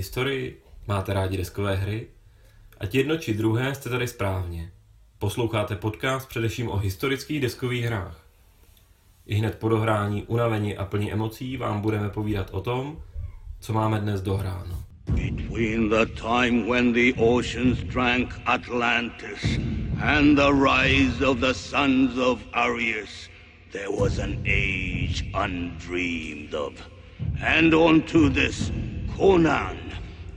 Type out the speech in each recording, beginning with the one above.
Historii? Máte rádi deskové hry? Ať jedno či druhé jste tady správně. Posloucháte podcast především o historických deskových hrách. I hned po dohrání, unavení a plní emocí vám budeme povídat o tom, co máme dnes dohráno. Between the time when the oceans drank Atlantis and the rise of the sons of Arius, there was an age undreamed of. And unto this, Conan,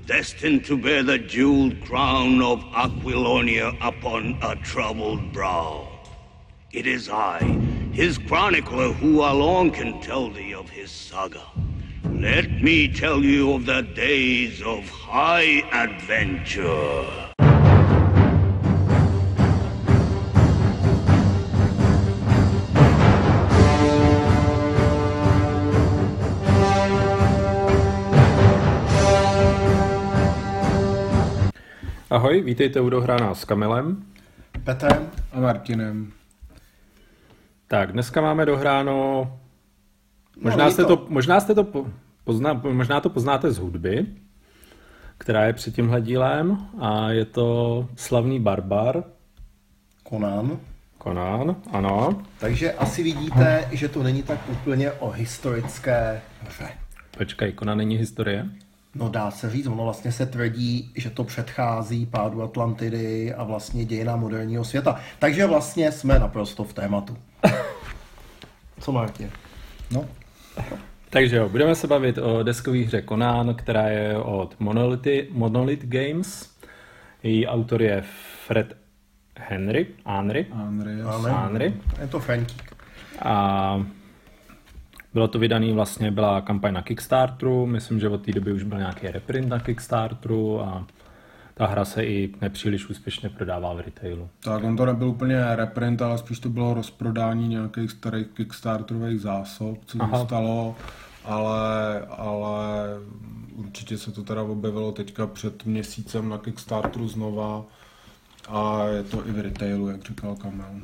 destined to bear the jeweled crown of Aquilonia upon a troubled brow. It is I, his chronicler, who alone can tell thee of his saga. Let me tell you of the days of high adventure. Ahoj, vítejte u Dohraná s Kamilem. Petrem. A Martinem. Tak, dneska máme dohráno... Možná, No, jste to- to, možná, jste to po- pozná, možná to poznáte z hudby, která je před tímhle dílem a je to slavný barbar, Conan. Conan, ano. Takže asi vidíte, že to není tak úplně o historické hře. Počkej, Conan není historie? No dá se říct, ono vlastně se tvrdí, že to předchází pádu Atlantidy a vlastně dějina moderního světa. Takže vlastně jsme naprosto v tématu. Co Martě? No, Takže jo, budeme se bavit o deskové hře Conan, která je od Monolithy, Monolith Games. Její autor je Fred Henry, Henry. Máme? Henry. Je to Frantík. A bylo to vydaný vlastně, byla kampaň na Kickstarteru, myslím, že od té doby už byl nějaký reprint na Kickstarteru a ta hra se i nepříliš úspěšně prodává v retailu. Tak on to nebyl úplně reprint, ale spíš to bylo rozprodání nějakých starých Kickstarterových zásob, co Aha. zůstalo, ale, ale určitě se to teda objevilo teďka před měsícem na Kickstarteru znova a je to i v retailu, jak říkal Kamel.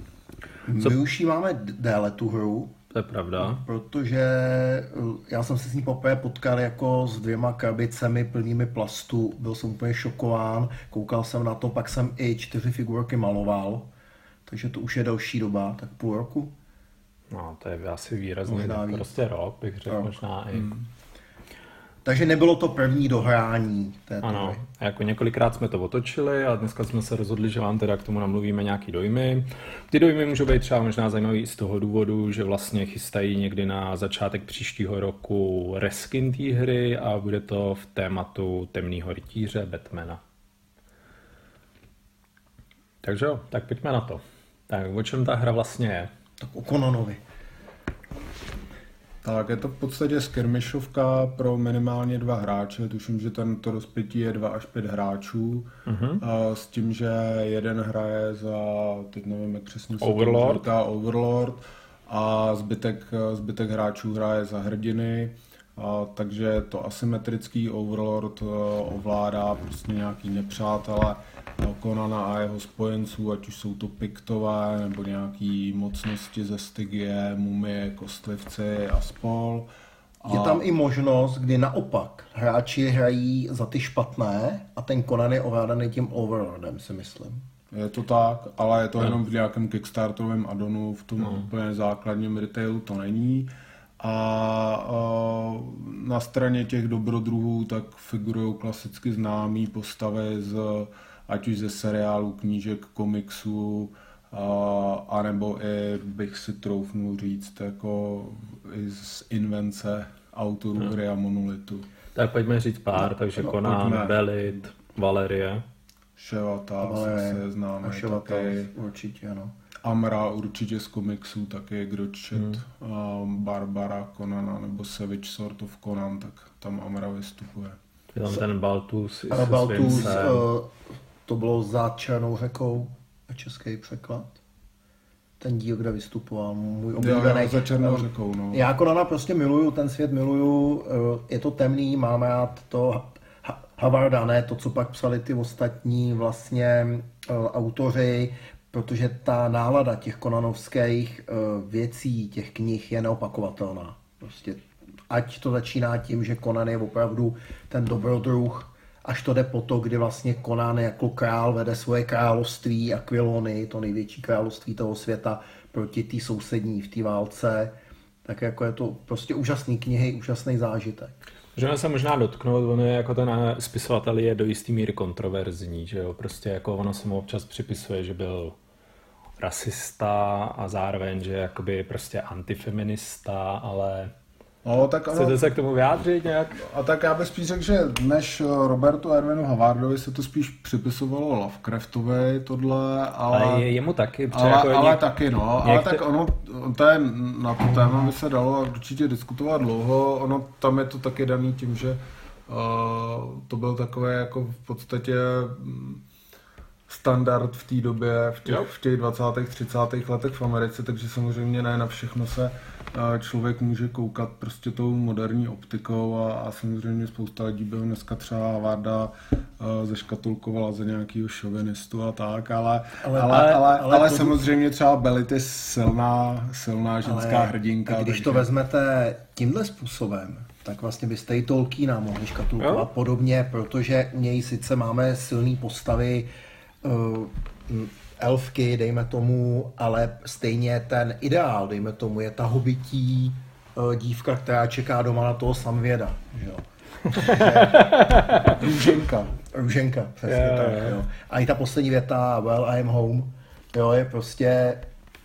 My už ji máme déle tu hru, To je pravda. protože uh, já jsem se s ní poprvé potkal jako s dvěma krabicemi plnými plastu. Byl jsem úplně šokován, koukal jsem na to, pak jsem i čtyři figurky maloval, takže to už je delší doba, tak půl roku. No, to je asi výrazně, Možná tak víc. prostě rok, bych řekl, Rok. možná i. Takže nebylo to první dohrání této Ano, a jako několikrát jsme to otočili a dneska jsme se rozhodli, že vám teda k tomu namluvíme nějaký dojmy. Ty dojmy můžou být třeba možná zajímavý z toho důvodu, že vlastně chystají někdy na začátek příštího roku reskin té hry a bude to v tématu temného rytíře Batmana. Takže jo, tak pojďme na to. Tak o čem ta hra vlastně je? Tak o Conanovi. Tak je to v podstatě skirmishovka pro minimálně dva hráče, tuším, že tento rozpětí je dva až pět hráčů, Mhm. a s tím, že jeden hraje za, teď nevím, jak přesně se to Overlord. říká, Overlord. A zbytek, zbytek hráčů hraje za hrdiny, a takže to asymetrický Overlord eh, ovládá prostě nějaký nepřátelé Konana a jeho spojenců, ať už jsou to piktové nebo nějaký mocnosti ze Stygie, mumie, kostlivci a spol. A Je tam i možnost, kdy naopak hráči hrají za ty špatné a ten Conan je ovládaný tím Overlordem, si myslím. Je to tak, ale je to jenom v nějakém Kickstarterovém addonu, v tom úplně základním retailu to není. A, a na straně těch dobrodruhů tak figurují klasicky známé postavy z, ať už ze seriálu, knížek, komiksů, a, anebo i bych si troufnul říct, jako i z invence autorů hry a monolitu. Tak pojďme říct pár, takže no, Conan, pojďme. Belit, Valerie. Ševata, Ale zase je známý Naševatel, taky. určitě, ano. Amra určitě z komiksů taky, kdo čet Hmm. hmm. Barbara Conana nebo Savage Sort of Conan, tak tam Amra vystupuje. Je tam ten Baltus se svým Baltus, uh, to bylo za Černou řekou a český překlad. Ten díl, kde vystupoval, můj oblíbený. jo, za Černou řekou, no. Já Konana prostě miluju, ten svět miluju, eh, je to temný, mám rád to Ha- Havarda, ne to, co pak psali ty ostatní vlastně eh, autoři, protože ta nálada těch konanovských eh, věcí, těch knih je neopakovatelná. Prostě ať to začíná tím, že Conan je opravdu ten dobrodruh, až to jde po to, kdy vlastně Conan jako král vede svoje království Aquilony, to největší království toho světa, proti té sousední v té válce, tak jako je to prostě úžasný knihy, úžasný zážitek. Můžeme se možná dotknout, on je jako ten spisovatel je do jistý míry kontroverzní, že jo, prostě jako ono se mu občas připisuje, že byl rasista a zároveň, že jakoby prostě antifeminista, ale No, tak ono, chcete se k tomu vyjádřit nějak? A tak já bych spíš řekl, že než Robertu Erwinu Havardovi se to spíš připisovalo Lovecraftovi tohle, ale... Ale je, jemu taky. Ale, jako ale něk- taky, no. Ale tak ono, to je, na to téma by se dalo určitě diskutovat dlouho. Ono, tam je to taky daný tím, že uh, to byl takové jako v podstatě mm, standard v té době, v těch, v těch 20. 30. letech v Americe, takže samozřejmě ne na všechno se člověk může koukat prostě tou moderní optikou a, a samozřejmě spousta lidí by ho dneska třeba Varda uh, zeškatulkovala za nějakýho šovinistu a tak, ale, ale, ale, ale, ale, ale, ale to- samozřejmě třeba Belit je silná, silná ženská Ale hrdinka. Když takže... to vezmete tímhle způsobem, tak vlastně byste i Tolkiena mohli škatulkovat Jo. podobně, protože u něj sice máme silné postavy, uh, elfky, dejme tomu, ale stejně ten ideál, dejme tomu, je ta hobití uh, dívka, která čeká doma na toho samvěda. Že jo? Růženka. Růženka, přesně Jo, tak. jo. Jo. A i ta poslední věta, well, I am home, jo, je prostě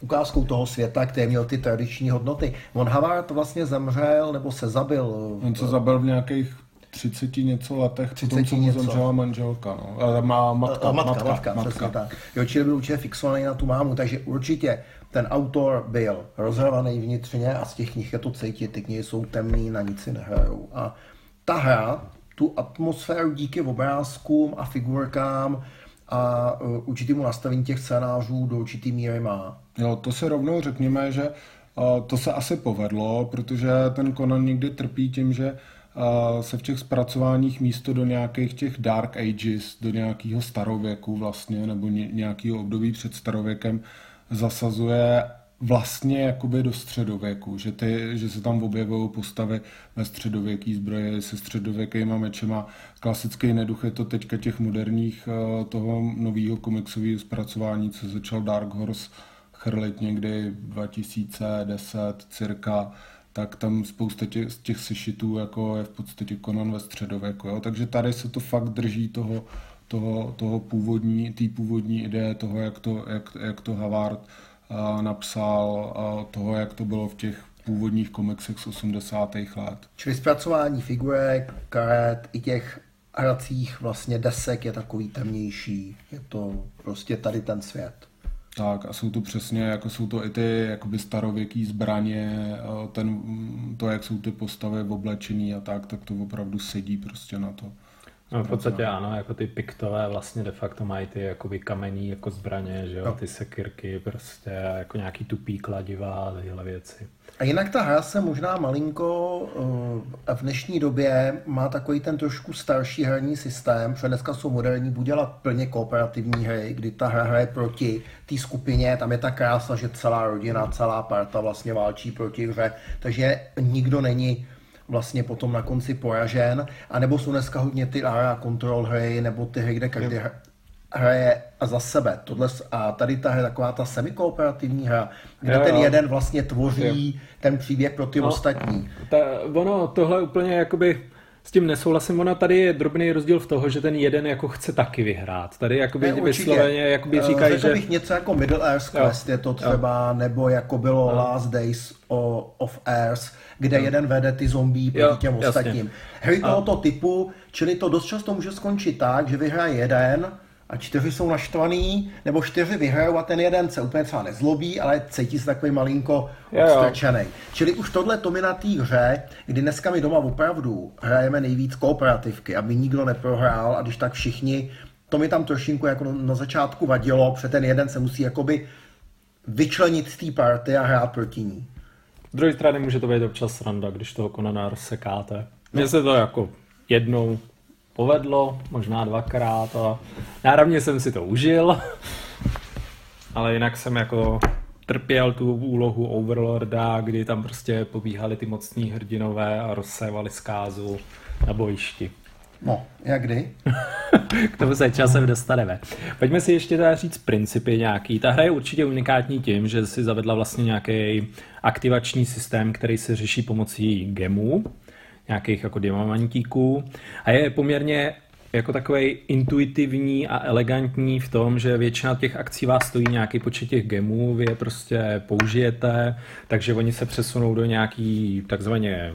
ukázkou toho světa, který měl ty tradiční hodnoty. Von Havard vlastně zemřel, nebo se zabil. On se zabil v nějakých 30 něco letech, 30 potom co mu zemřela manželka, no. Má matka, a, matka, matka, matka, přesně tak. Jo, čili byl určitě fixovaný na tu mámu, takže určitě ten autor byl rozhravaný vnitřně a z těch knih je to cítit, ty knihy jsou temný, na nic si nehrajou. A ta hra, tu atmosféru díky obrázkům a figurkám a uh, určitému nastavení těch scénářů do určitý míry má. Jo, to se rovnou řekněme, že uh, to se asi povedlo, protože ten Conan někdy trpí tím, že se v těch zpracováních místo do nějakých těch dark ages, do nějakého starověku vlastně, nebo ně, nějakého období před starověkem, zasazuje vlastně jakoby do středověku, že, ty, že se tam objevují postavy ve středověký zbroji se středověkýma mečema. Klasický neduch je to teďka těch moderních eh, toho nového komiksového zpracování, co začal Dark Horse chrlit někdy 2010 cirka, tak tam spousta těch, z těch sešitů jako je v podstatě Conan ve středověku. Jo? Takže tady se to fakt drží toho, toho, toho původní, té původní ideje toho, jak to, jak, jak to Havard uh, napsal, uh, toho, jak to bylo v těch původních komiksech z 80. let. Čili zpracování figurek, karet i těch hracích vlastně desek je takový temnější. Je to prostě tady ten svět. Tak a jsou to přesně, jako jsou to i ty jakoby starověký zbraně, ten, to, jak jsou ty postavy oblečený a tak, tak to opravdu sedí prostě na to. No, v podstatě ano, jako ty piktové vlastně de facto mají ty jakoby kamení jako zbraně, že jo, ty sekirky prostě jako nějaký tupý kladiva a tyhle věci. A jinak ta hra se možná malinko eh, v dnešní době má takový ten trošku starší herní systém, protože dneska jsou moderní, buď dělat plně kooperativní hry, kdy ta hra hraje proti té skupině, tam je ta krása, že celá rodina, celá parta vlastně válčí proti hře, takže nikdo není vlastně potom na konci poražen, a nebo jsou dneska hodně ty area control hry, nebo ty hry, kde každý hra- hraje za sebe. Tohle, a tady ta hra je taková ta semikooperativní hra, kde Jo, ten jo. jeden vlastně tvoří ten příběh pro ty No. ostatní. Ta, ono tohle úplně jakoby s tím nesouhlasím, ono tady je drobný rozdíl v toho, že ten jeden jako chce taky vyhrát. Tady jakoby Ne, vysloveně jakoby Eh, říkají, Řekl že... bych něco jako Middle Earth Jo. Quest je to třeba, nebo jako bylo Last Days of Earth, kde jeden vede ty zombie proti Jo, těm ostatním. Hry tohoto typu, čili to dost často může skončit tak, že vyhraje jeden a čtyři jsou naštvaný, nebo čtyři vyhrajou a ten jeden se úplně třeba nezlobí, ale cítí se takový malinko Jo, jo. odstrčený. Čili už tohle to mi na té hře, kdy dneska my doma opravdu hrajeme nejvíc kooperativky, aby nikdo neprohrál a když tak všichni, to mi tam trošinku jako na začátku vadilo, protože ten jeden se musí jakoby vyčlenit z té party a hrát proti ní. Z druhé strany může to být občas sranda, když toho Konana rozsekáte. Mně se to jako jednou povedlo, možná dvakrát a náravně jsem si to užil, ale jinak jsem jako trpěl tu úlohu Overlorda, kdy tam prostě pobíhali ty mocní hrdinové a rozsévali zkázu na bojišti. No, jak kdy? K tomu se časem dostaneme. Pojďme si ještě teda říct principy nějaký. Ta hra je určitě unikátní tím, že si zavedla vlastně nějaký aktivační systém, který se řeší pomocí gemů, nějakých jako diamantíků a je poměrně jako takový intuitivní a elegantní v tom, že většina těch akcí vás stojí nějaký počet těch gemů, vy je prostě použijete, takže oni se přesunou do nějaký takzvaně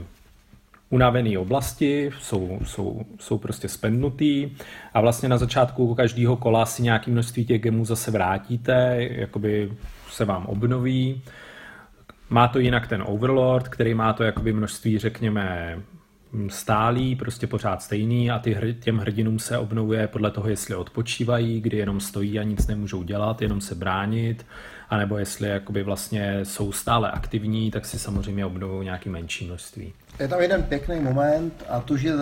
unavené oblasti, jsou, jsou, jsou prostě spendnutý a vlastně na začátku každého kola si nějaký množství těch gemů zase vrátíte, jakoby se vám obnoví. Má to jinak ten Overlord, který má to jakoby množství, řekněme, stálý, prostě pořád stejný a ty, těm hrdinům se obnovuje podle toho, jestli odpočívají, kdy jenom stojí a nic nemůžou dělat, jenom se bránit, anebo jestli jakoby vlastně jsou stále aktivní, tak si samozřejmě obnovují nějaký menší množství. Je tam jeden pěkný moment a to, že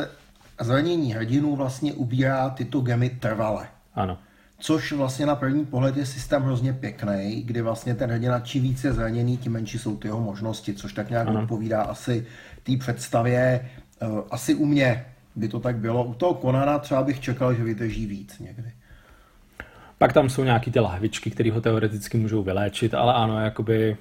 zranění hrdinů vlastně ubírá tyto gemy trvale. Ano. Což vlastně na první pohled je systém hrozně pěkný, kdy vlastně ten hrdina čím více zraněný, tím menší jsou ty jeho možnosti, což tak nějak ano. odpovídá asi té představě. Uh, asi u mě by to tak bylo. U toho Konana třeba bych čekal, že vydrží víc někdy. Pak tam jsou nějaký ty lahvičky, které ho teoreticky můžou vyléčit, ale ano, jakoby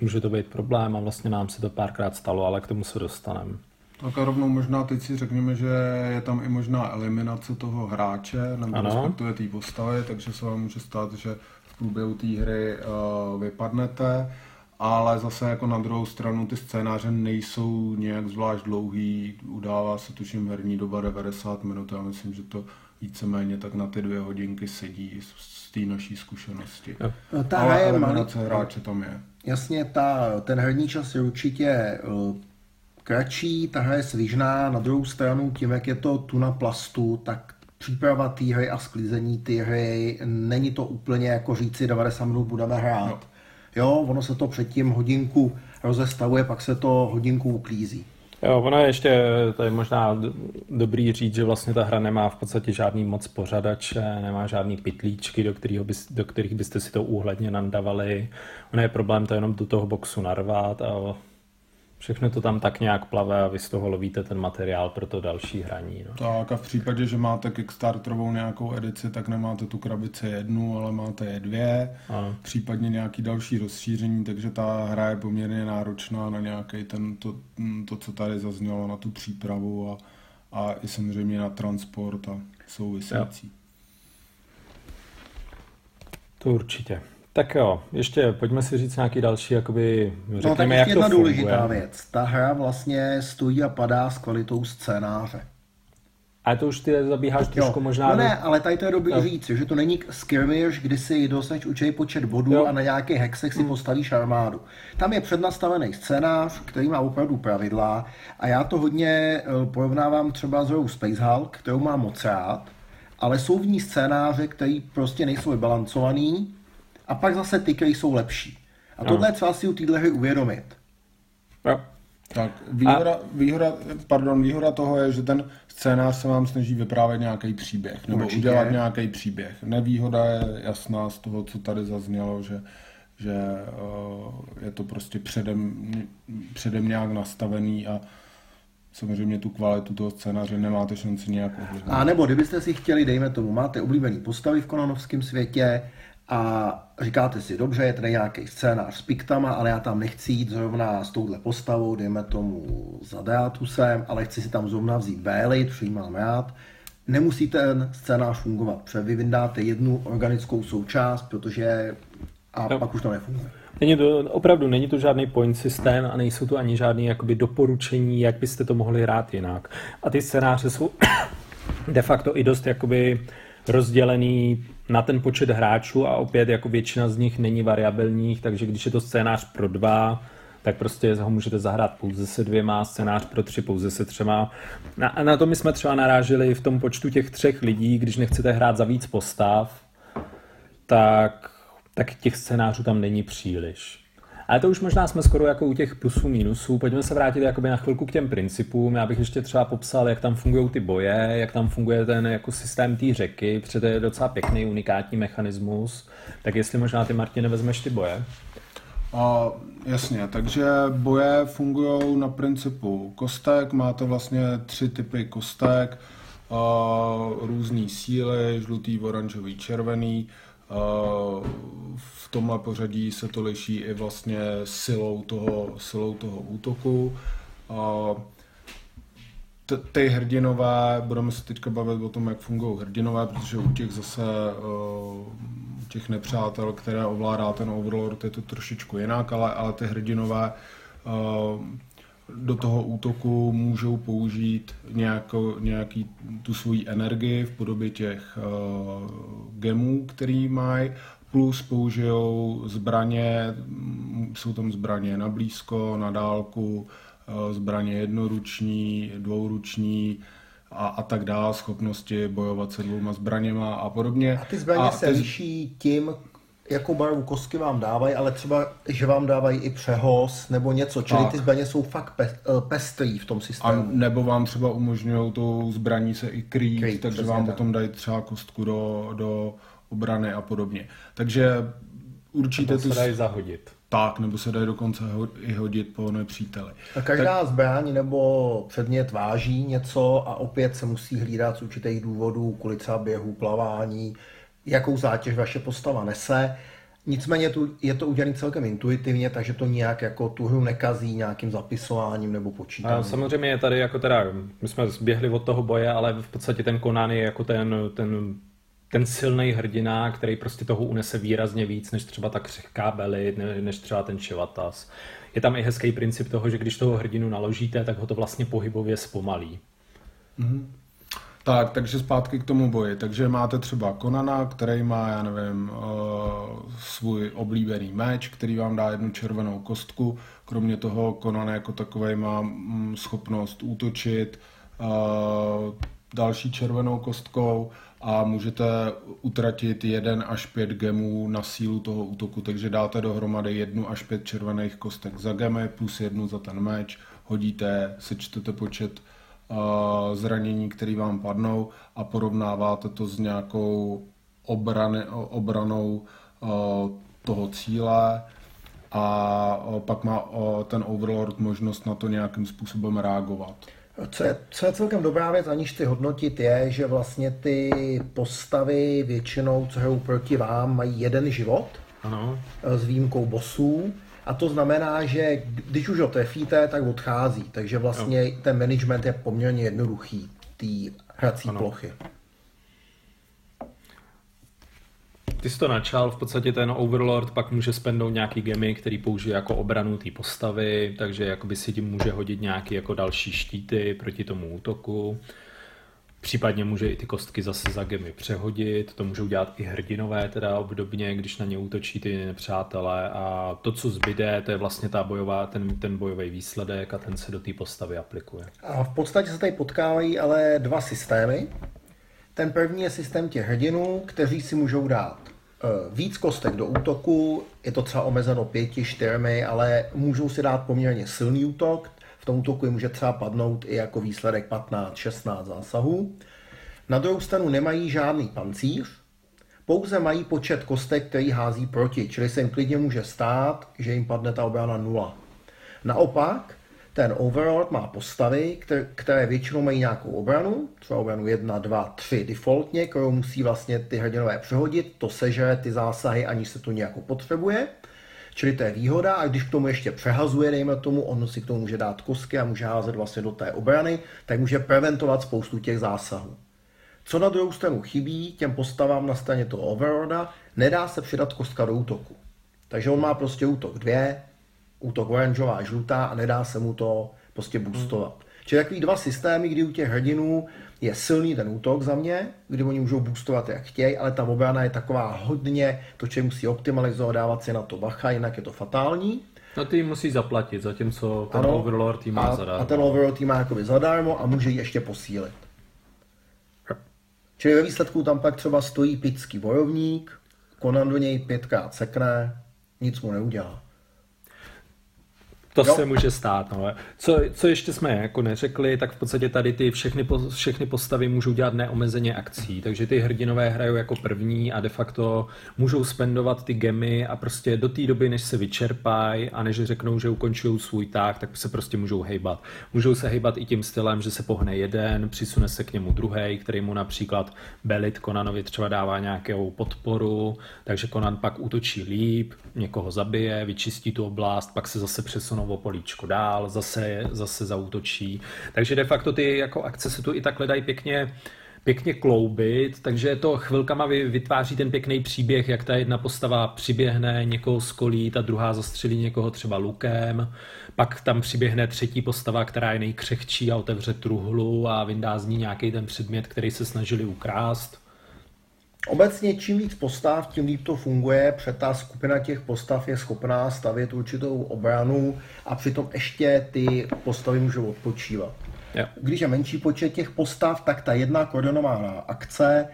může to být problém a vlastně nám se to párkrát stalo, ale k tomu se dostaneme. Tak a rovnou možná teď si řekněme, že je tam i možná eliminace toho hráče, nebo ano. respektive té postavy, takže se vám může stát, že v průběhu té hry uh, vypadnete, ale zase jako na druhou stranu ty scénáře nejsou nějak zvlášť dlouhý, udává se tuším herní doba 90 minut, já myslím, že to víceméně tak na ty dvě hodinky sedí z té naší zkušenosti. No, ta ale eliminace hráče tam je. Jasně, ta, ten herní čas je určitě uh, kratší, ta hra je svižná, na druhou stranu tím, jak je to tuna plastu, tak příprava té hry a sklízení té hry, není to úplně jako říci 90 minut budeme hrát. No. Jo, ono se to předtím hodinku rozestavuje, pak se to hodinku uklízí. Jo, ono je ještě, to je možná dobrý říct, že vlastně ta hra nemá v podstatě žádný moc pořadače, nemá žádný pitlíčky, do, kterých, bys, do kterých byste si to úhledně nandavali. Ono je problém to jenom do toho boxu narvat a Všechno to tam tak nějak plave a vy z toho lovíte ten materiál pro to další hraní. No. Tak a v případě, že máte Kickstarterovou nějakou edici, tak nemáte tu krabici jednu, ale máte je dvě, a. případně nějaký další rozšíření, takže ta hra je poměrně náročná na nějaký ten, to, to, co tady zaznělo, na tu přípravu a, a i samozřejmě na transport a související. Jo. To určitě. Tak jo, ještě pojďme si říct nějaký další, jakoby, řekněme, no, tak jak jedna to důležitá věc. Ta hra vlastně stojí a padá s kvalitou scénáře. A to už ty zabíháš jo. trošku možná... No ne, ale tady to je dobrý jo. říct, že to není skirmish, kdy si dostaneš určitý počet bodů jo. a na nějakých hexech si hmm. postavíš armádu. Tam je přednastavený scénář, který má opravdu pravidla a já to hodně eh, porovnávám třeba s hrou Space Hulk, kterou mám moc rád, ale jsou v ní scénáře, které prostě nejsou vybalancovaný, a pak zase ty, které jsou lepší. A no. tohle je třeba si u téhle hry uvědomit. Jo. Tak výhoda, a... výhoda, pardon, výhoda toho je, že ten scénář se vám snaží vyprávět nějaký příběh, nebo Určitě. udělat nějaký příběh. Nevýhoda je jasná z toho, co tady zaznělo, že, že uh, je to prostě předem, předem nějak nastavený a samozřejmě tu kvalitu toho scénáře nemáte šanci nějak ovlivnit. A nebo kdybyste si chtěli, dejme tomu, máte oblíbený postavy v konanovském světě, a říkáte si, dobře, je tady nějaký scénář s piktama, ale já tam nechci jít zrovna s touhle postavou, dejme tomu za Deatusem, ale chci si tam zrovna vzít Bailey, který mám rád. Nemusí ten scénář fungovat, protože vy vyndáte jednu organickou součást, protože a no. pak už to nefunguje. Není to, opravdu není to žádný point systém a nejsou to ani žádné jakoby doporučení, jak byste to mohli hrát jinak. A ty scénáře jsou de facto i dost jakoby rozdělený na ten počet hráčů a opět jako většina z nich není variabilních, takže když je to scénář pro dva, tak prostě ho můžete zahrát pouze se dvěma, scénář pro tři pouze se třema. Na, na to my jsme třeba naráželi v tom počtu těch třech lidí, když nechcete hrát za víc postav, tak, tak těch scénářů tam není příliš. Ale to už možná jsme skoro jako u těch plusů, minusů. Pojďme se vrátit jakoby na chvilku k těm principům. Já bych ještě třeba popsal, jak tam fungují ty boje, jak tam funguje ten jako systém té řeky, protože to je docela pěkný, unikátní mechanismus. Tak jestli možná ty, Martine, vezmeš ty boje? A, jasně, takže boje fungují na principu kostek, máte vlastně tři typy kostek, a, různý síly, žlutý, oranžový, červený. V tomhle pořadí se to liší i vlastně silou toho, silou toho útoku. Ty hrdinové, budeme se teďka bavit o tom, jak fungují hrdinové, protože u těch zase uh, těch nepřátel, které ovládá ten Overlord, je to trošičku jinak, ale, ale ty hrdinové uh, do toho útoku můžou použít nějakou, nějaký tu svoji energii v podobě těch uh, gemů, který mají, plus použijou zbraně, jsou tam zbraně na blízko, na dálku, Eh, zbraně jednoruční, dvouruční a, a tak dále, schopnosti bojovat se dvouma zbraněma a podobně. A ty zbraně a se ty... liší tím, jakou barvu kostky vám dávají, ale třeba, že vám dávají i přehoz nebo něco, čili tak. ty zbraně jsou fakt pe, eh, pestrý v tom systému. A nebo vám třeba umožňují tou zbraní se i krýt, krýt takže vám tak. potom dají třeba kostku do, do obrany a podobně. Takže určitě to se dají zahodit. Tak, nebo se dají dokonce i hodit po nepříteli. A každá tak... zbraň nebo předmět váží něco a opět se musí hlídat z určitých důvodů, kvůli třeba běhu, plavání, jakou zátěž vaše postava nese. Nicméně tu, je to udělané celkem intuitivně, takže to nějak jako tu hru nekazí nějakým zapisováním nebo počítáním. A samozřejmě je tady jako teda, my jsme zběhli od toho boje, ale v podstatě ten Conan je jako ten, ten ten silný hrdina, který prostě toho unese výrazně víc, než třeba ta křehká Belly, než třeba ten Chevatas. Je tam i hezký princip toho, že když toho hrdinu naložíte, tak ho to vlastně pohybově zpomalí. Mm-hmm. Tak, takže zpátky k tomu boji. Takže máte třeba Konana, který má, já nevím, uh, svůj oblíbený meč, který vám dá jednu červenou kostku. Kromě toho Conan jako takový má mm, schopnost útočit uh, další červenou kostkou a můžete utratit jeden až pět gemů na sílu toho útoku, takže dáte dohromady jednu až pět červených kostek za gemy plus jednu za ten meč, hodíte, sečtete počet zranění, které vám padnou a porovnáváte to s nějakou obrany, obranou toho cíle a pak má ten Overlord možnost na to nějakým způsobem reagovat. Co je, co je celkem dobrá věc, aniž ty hodnotit, je, že vlastně ty postavy většinou, co hrajou proti vám, mají jeden život, ano. s výjimkou bosů. A to znamená, že když už ho trefíte, tak odchází. Takže vlastně jo. ten management je poměrně jednoduchý, té hrací ano. plochy. Ty jsi to načal, v podstatě ten Overlord pak může spendnout nějaký gemy, který použije jako obranu té postavy, takže jakoby si tím může hodit nějaký jako další štíty proti tomu útoku. Případně může i ty kostky zase za gemy přehodit, to můžou dělat i hrdinové teda obdobně, když na ně útočí ty nepřátelé a to, co zbyde, to je vlastně ta bojová, ten, ten bojový výsledek a ten se do té postavy aplikuje. A v podstatě se tady potkávají ale dva systémy. Ten první je systém těch hrdinů, kteří si můžou dát uh, víc kostek do útoku, je to třeba omezeno pěti, čtyřmi, ale můžou si dát poměrně silný útok, tom útoku jim může třeba padnout i jako výsledek 15, 16 zásahů. Na druhou stranu nemají žádný pancíř, pouze mají počet kostek, který hází proti, čili se jim klidně může stát, že jim padne ta obrana nula. Naopak, ten Overlord má postavy, které, většinou mají nějakou obranu, třeba obranu 1, 2, 3 defaultně, kterou musí vlastně ty hrdinové přehodit, to sežere ty zásahy, aniž se to nějak potřebuje. Čili to je výhoda a když k tomu ještě přehazuje, dejme tomu, on si k tomu může dát kosky a může házet vlastně do té obrany, tak může preventovat spoustu těch zásahů. Co na druhou stranu chybí těm postavám na straně toho Overlorda, nedá se přidat kostka do útoku. Takže on má prostě útok 2, útok oranžová a žlutá a nedá se mu to prostě boostovat. Hmm. Čili takový dva systémy, kdy u těch hrdinů je silný ten útok za mě, kdy oni můžou boostovat jak chtějí, ale ta obrana je taková hodně, to če musí optimalizovat, dávat si na to bacha, jinak je to fatální. No ty musí zaplatit, zatímco ten ano, Overlord tým má a, zadarmo. A ten Overlord tým má jakoby zadarmo a může ji ještě posílit. Čili ve výsledku tam pak třeba stojí pický bojovník, Conan do něj pětkrát sekne, nic mu neudělá To Jo. se může stát. No. Co, co ještě jsme jako neřekli, tak v podstatě tady ty všechny, po- všechny postavy můžou dělat neomezeně akcí, takže ty hrdinové hrajou jako první a de facto můžou spendovat ty gemy a prostě do té doby, než se vyčerpají a než řeknou, že ukončují svůj tah, tak se prostě můžou hejbat. Můžou se hejbat i tím stylem, že se pohne jeden, přisune se k němu druhý, který mu například Belit Konanovi třeba dává nějakou podporu, takže Konan pak útočí líp, někoho zabije, vyčistí tu oblast, pak se zase přesunou o políčko dál, zase, zase zaútočí. Takže de facto ty jako akce se tu i takhle dají pěkně pěkně kloubit, takže to chvilkama vy- vytváří ten pěkný příběh, jak ta jedna postava přiběhne, někoho skolí, ta druhá zastřelí někoho třeba lukem, pak tam přiběhne třetí postava, která je nejkřehčí a otevře truhlu a vyndá z ní nějaký ten předmět, který se snažili ukrást. Obecně čím víc postav, tím líp to funguje, protože ta skupina těch postav je schopná stavět určitou obranu a přitom ještě ty postavy můžou odpočívat. Jo. Když je menší počet těch postav, tak ta jedna koordinovaná akce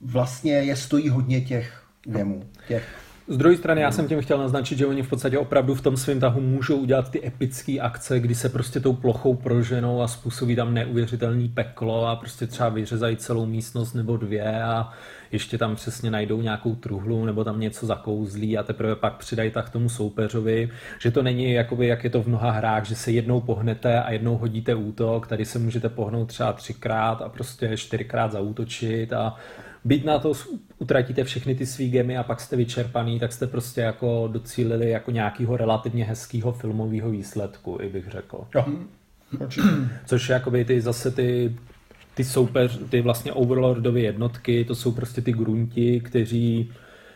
vlastně je stojí hodně těch gemů, těch Z druhé strany já jsem tím chtěl naznačit, že oni v podstatě opravdu v tom svém tahu můžou udělat ty epické akce, kdy se prostě tou plochou proženou a způsobí tam neuvěřitelný peklo a prostě třeba vyřezají celou místnost nebo dvě a ještě tam přesně najdou nějakou truhlu nebo tam něco zakouzlí a teprve pak přidají tak tomu soupeřovi, že to není jakoby, jak je to v mnoha hrách, že se jednou pohnete a jednou hodíte útok, tady se můžete pohnout třeba třikrát a prostě čtyřikrát zaútočit a byť na to utratíte všechny ty svý gemy a pak jste vyčerpaný, tak jste prostě jako docílili jako nějakého relativně hezkého filmového výsledku, i bych řekl. Jo. Což jakoby ty zase ty, ty soupeř, ty vlastně overlordové jednotky, to jsou prostě ty grunti, kteří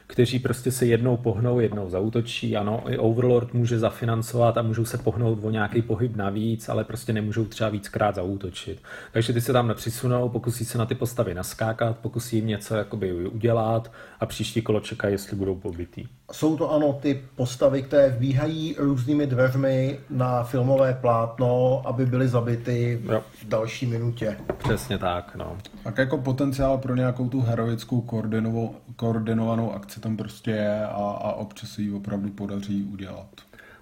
kteří prostě se jednou pohnou, jednou zautočí. Ano, i Overlord může zafinancovat a můžou se pohnout o nějaký pohyb navíc, ale prostě nemůžou třeba víckrát zaútočit. Takže ty se tam nepřisunou, pokusí se na ty postavy naskákat, pokusí jim něco jakoby udělat a příští kolo čekají, jestli budou pobytý. Jsou to ano ty postavy, které vbíhají různými dveřmi na filmové plátno, aby byly zabity Jo. v další minutě. Přesně tak, no. Tak jako potenciál pro nějakou tu heroickou koordinovanou akci tam prostě je a, a občas se ji opravdu podaří udělat.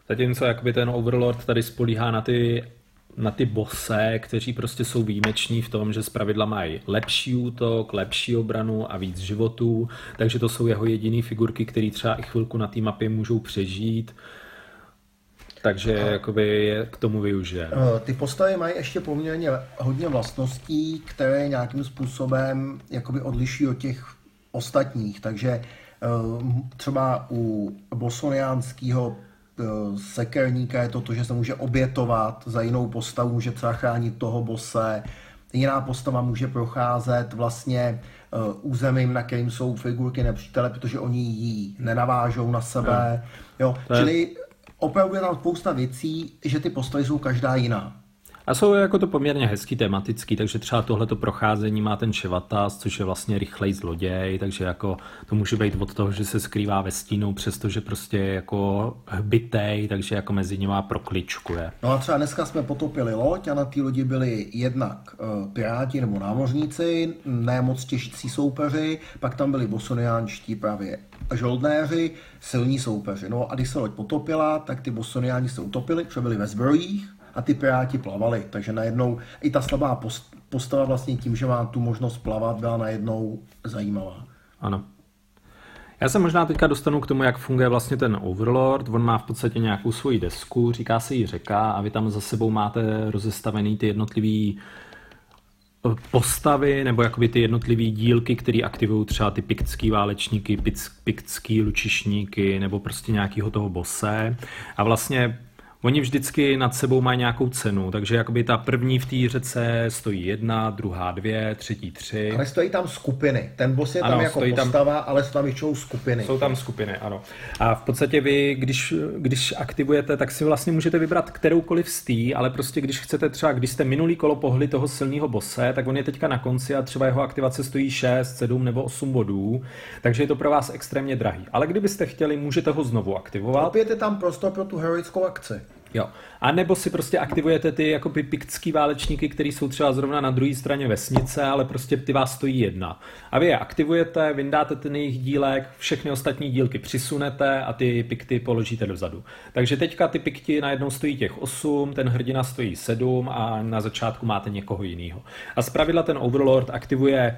Zatímco jakoby ten Overlord tady spolíhá na ty na ty bose, kteří prostě jsou výjimeční v tom, že zpravidla mají lepší útok, lepší obranu a víc životů, takže to jsou jeho jediné figurky, které třeba i chvilku na té mapě můžou přežít. Takže jakoby je k tomu využije. Eh, Ty postavy mají ještě poměrně hodně vlastností, které nějakým způsobem jakoby odliší od těch ostatních. Takže třeba u bosoniánského sekerníka je to to, že se může obětovat za jinou postavu, může třeba chránit toho bose. Jiná postava může procházet vlastně eh, územím, na kterým jsou figurky nepřítele, protože oni jí nenavážou na sebe. Jo. Je- Čili opravdu je tam spousta věcí, že ty postavy jsou každá jiná. A jsou jako to poměrně hezký tematický, takže třeba tohleto procházení má ten Ševatas, což je vlastně rychlej zloděj, takže jako to může být od toho, že se skrývá ve stínu, přestože prostě je jako hbitej, takže jako mezi nimi prokličkuje. No a třeba dneska jsme potopili loď a na té lodi byli jednak uh, piráti nebo námořníci, ne moc těžcí soupeři, pak tam byli bosoniánští právě žoldnéři, silní soupeři. No a když se loď potopila, tak ty bosoniáni se utopili, protože byli ve zbrojích a ty piráti plavali. Takže najednou i ta slabá post- postava vlastně tím, že má tu možnost plavat, byla najednou zajímavá. Ano. Já se možná teďka dostanu k tomu, jak funguje vlastně ten Overlord. On má v podstatě nějakou svoji desku, říká se jí řeka a vy tam za sebou máte rozestavený ty jednotlivý eh, postavy nebo jakoby ty jednotlivý dílky, které aktivují třeba ty piktský válečníky, piktský lučišníky nebo prostě nějakýho toho bose. A vlastně Oni vždycky nad sebou mají nějakou cenu, takže jakoby ta první v té řece stojí jedna, druhá dvě, třetí tři. Ale stojí tam skupiny. Ten boss je tam Ano, jako tam- postava, ale jsou tam většinou skupiny. Jsou tam skupiny, ano. A v podstatě vy, když, když aktivujete, tak si vlastně můžete vybrat kteroukoliv z tý, ale prostě když chcete třeba, když jste minulý kolo pohli toho silného bose, tak on je teďka na konci a třeba jeho aktivace stojí 6, 7 nebo 8 bodů, takže je to pro vás extrémně drahý. Ale kdybyste chtěli, můžete ho znovu aktivovat. Opět je tam prostor pro tu heroickou akci. Jo. A nebo si prostě aktivujete ty jako piktský válečníky, který jsou třeba zrovna na druhé straně vesnice, ale prostě ty vás stojí jedna. A vy je aktivujete, vyndáte ten jejich dílek, všechny ostatní dílky přisunete a ty pikty položíte dozadu. Takže teďka ty pikty najednou stojí těch 8, ten hrdina stojí 7 a na začátku máte někoho jiného. A zpravidla ten Overlord aktivuje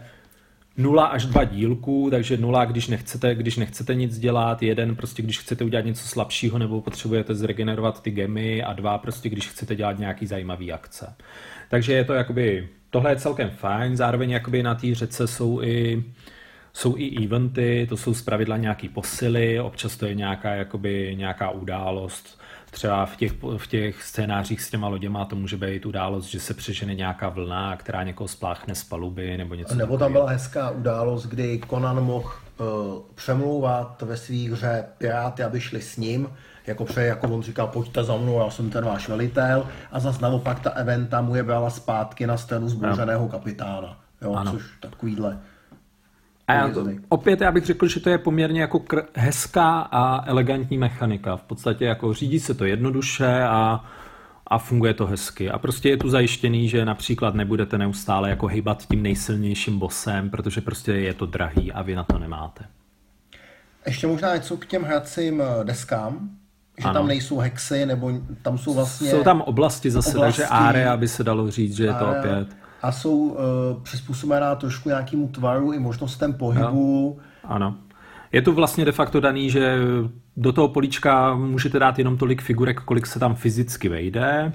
0 až 2 dílků, takže 0, když nechcete, když nechcete nic dělat, jeden prostě, když chcete udělat něco slabšího nebo potřebujete zregenerovat ty gemy a dva prostě, když chcete dělat nějaký zajímavý akce. Takže je to jakoby, tohle je celkem fajn, zároveň jakoby na té řece jsou i jsou i eventy, to jsou zpravidla nějaký posily, občas to je nějaká, jakoby, nějaká událost, třeba v těch, v těch scénářích s těma loděma to může být událost, že se přežene nějaká vlna, která někoho spláchne z paluby nebo něco Nebo tam byla hezká událost, kdy Conan mohl uh, přemlouvat ve svých hře piráty, aby šli s ním, jako přeje, jako on říkal, pojďte za mnou, já jsem ten váš velitel, a zase naopak ta eventa mu je brala zpátky na scénu zbouřeného kapitána. Jo, Ano. což takovýhle. A já to, opět já bych řekl, že to je poměrně jako kr- hezká a elegantní mechanika. V podstatě jako řídí se to jednoduše a, a funguje to hezky. A prostě je tu zajištěný, že například nebudete neustále jako hejbat tím nejsilnějším bosem, protože prostě je to drahý a vy na to nemáte. Ještě možná něco k těm hracím eh, deskám, že Ano. tam nejsou hexy, nebo tam jsou vlastně... Jsou tam oblasti zase, oblasti. takže area by se dalo říct, že je to opět. A jsou uh, přizpůsobená trošku nějakému tvaru i možnostem pohybu. Ano. Je tu vlastně de facto daný, že do toho políčka můžete dát jenom tolik figurek, kolik se tam fyzicky vejde.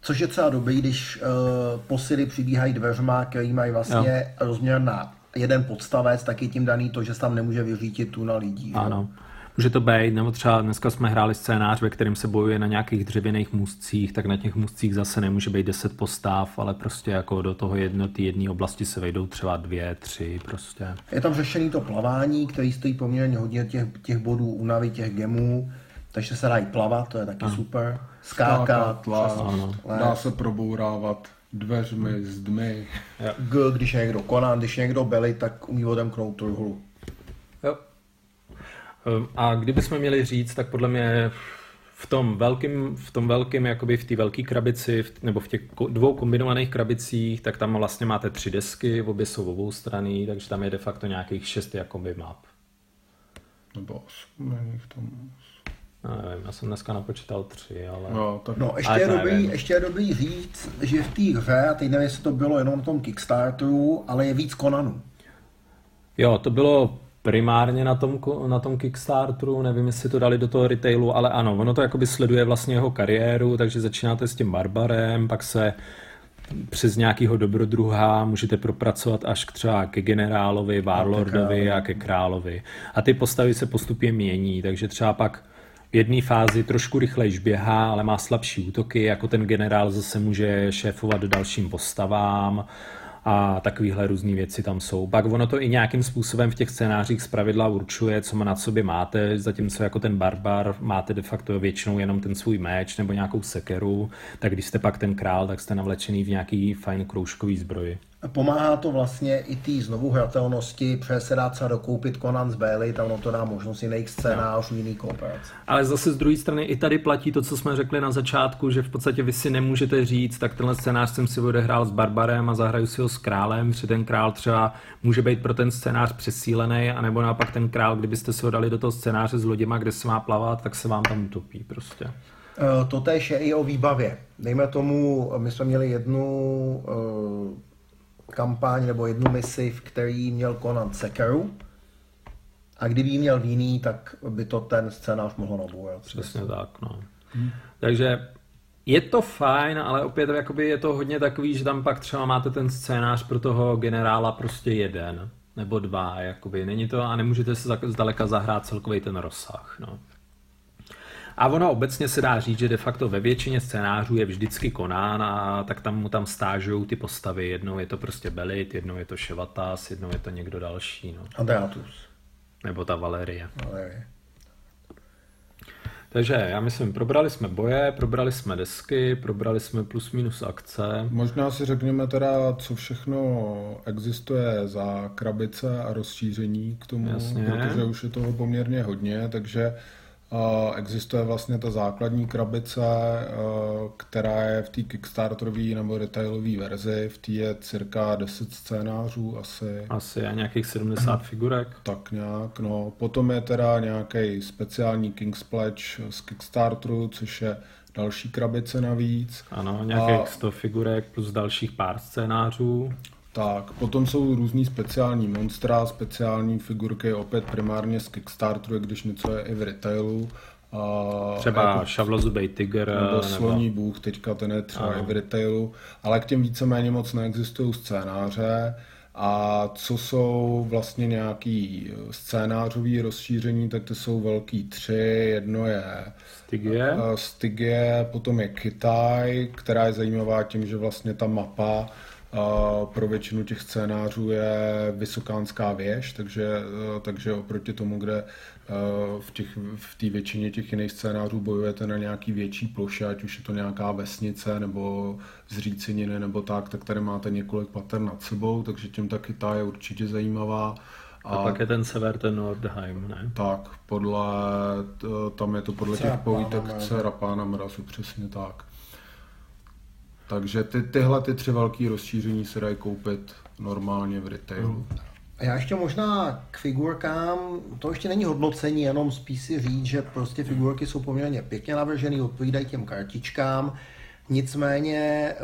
Což je třeba dobrý, když uh, posily přibíhají dveřma, který mají vlastně rozměr na jeden podstavec, tak je tím daný to, že se tam nemůže vyřítit tu na lidí. Ano. Může to být, nebo třeba dneska jsme hráli scénář, ve kterém se bojuje na nějakých dřevěných můstcích, tak na těch můstcích zase nemůže být 10 postav, ale prostě jako do toho jedno, ty jedné oblasti se vejdou třeba dvě, tři prostě. Je tam řešený to plavání, který stojí poměrně hodně těch, těch bodů únavy, těch gemů, takže se dají plavat, to je taky super. Skákat, Skákat, dá se probourávat dveřmi, zdmi. G, když je někdo Conan, když je někdo Belly, tak umí odemknout truhlu. Ehm, A kdybychom měli říct, tak podle mě v tom velkým, v tom velkým, jakoby v té velké krabici, v- nebo v těch dvou kombinovaných krabicích, tak tam vlastně máte tři desky, obě jsou obou strany, takže tam je de facto nějakých šest jakoby map. Nebo osm, není v tom. Já nevím, já jsem dneska napočítal tři, ale... No, tak No, ještě je, dobrý, ještě je dobrý říct, že v té hře, a teď nevím, jestli to bylo jenom na tom Kickstarteru, ale je víc Conanů. Jo, to bylo primárně na tom, na tom Kickstarteru, nevím, jestli to dali do toho retailu, ale ano, ono to jakoby sleduje vlastně jeho kariéru, takže začínáte s tím Barbarem, pak se přes nějakého dobrodruha můžete propracovat až k třeba ke generálovi, Warlordovi a ke královi. A ty postavy se postupně mění, takže třeba pak v jedné fázi trošku rychlejš běhá, ale má slabší útoky, jako ten generál zase může šéfovat dalším postavám a takovéhle různé věci tam jsou. Pak ono to i nějakým způsobem v těch scénářích zpravidla určuje, co na sobě máte, zatímco jako ten barbar máte de facto většinou jenom ten svůj meč nebo nějakou sekeru, tak když jste pak ten král, tak jste navlečený v nějaký fajn kroužkový zbroji. Pomáhá to vlastně i té znovu hratelnosti, protože se dá třeba dokoupit Conan z Bailey, tam ono to dá možnost jiných scénářů, jiný kooperace. Ale zase z druhé strany i tady platí to, co jsme řekli na začátku, že v podstatě vy si nemůžete říct, tak tenhle scénář jsem si odehrál s Barbarem a zahraju si ho s králem, protože ten král třeba může být pro ten scénář přesílený, anebo naopak ten král, kdybyste si ho dali do toho scénáře s loděma, kde se má plavat, tak se vám tam utopí prostě. Eh, To též je i o výbavě. Dejme tomu, my jsme měli jednu eh, kampaň nebo jednu misi, v který měl Conan Sekeru. A kdyby ji měl v jiný, tak by to ten scénář mohl nabourat. Přesně tak, no. Takže je to fajn, ale opět jakoby je to hodně takový, že tam pak třeba máte ten scénář pro toho generála prostě jeden nebo dva, jakoby. Není to a nemůžete se zdaleka zahrát celkový ten rozsah, no. A ono obecně se dá říct, že de facto ve většině scénářů je vždycky Conan a tak tam mu tam stážují ty postavy. Jednou je to prostě Belit, jednou je to Ševatas, jednou je to někdo další, no. Andreatus. Nebo ta Valerie. Ale Takže já myslím, probrali jsme boje, probrali jsme desky, probrali jsme plus minus akce. Možná si řekněme teda, co všechno existuje za krabice a rozšíření k tomu, Jasně. protože už je toho poměrně hodně, takže Existuje vlastně ta základní krabice, která je v té Kickstarterové nebo retailové verzi. V té je cirka 10 scénářů asi. Asi a nějakých 70 figurek. Tak nějak, no. Potom je teda nějaký speciální King's Pledge z Kickstarteru, což je další krabice navíc. Ano, nějakých a... 100 figurek plus dalších pár scénářů. Tak, potom jsou různý speciální monstra, speciální figurky, opět primárně z Kickstarteru, když něco je i v retailu. A třeba jako, šavlozubej tiger. Nebo, nebo sloní bůh, teďka ten je třeba ano. i v retailu, ale k těm víceméně moc neexistují scénáře. A co jsou vlastně nějaký scénářový rozšíření, tak to jsou velký tři. Jedno je Stygie, Stygie potom je Kitaj, která je zajímavá tím, že vlastně ta mapa pro většinu těch scénářů je Vysokánská věž, takže, e, takže oproti tomu, kde e, v, těch, v té většině těch jiných scénářů bojujete na nějaký větší ploše, ať už je to nějaká vesnice nebo zříceniny nebo tak, tak tady máte několik pater nad sebou, takže tím taky ta je určitě zajímavá. A, a pak je ten sever, ten Nordheim, ne? Tak, podle, tam je to podle těch povítek Cerapána mrazu, přesně tak. Takže ty, tyhle ty tři velké rozšíření se dají koupit normálně v retailu. A já ještě možná k figurkám, to ještě není hodnocení, jenom spíš si říct, že prostě figurky jsou poměrně pěkně navržené, odpovídají těm kartičkám, nicméně eh,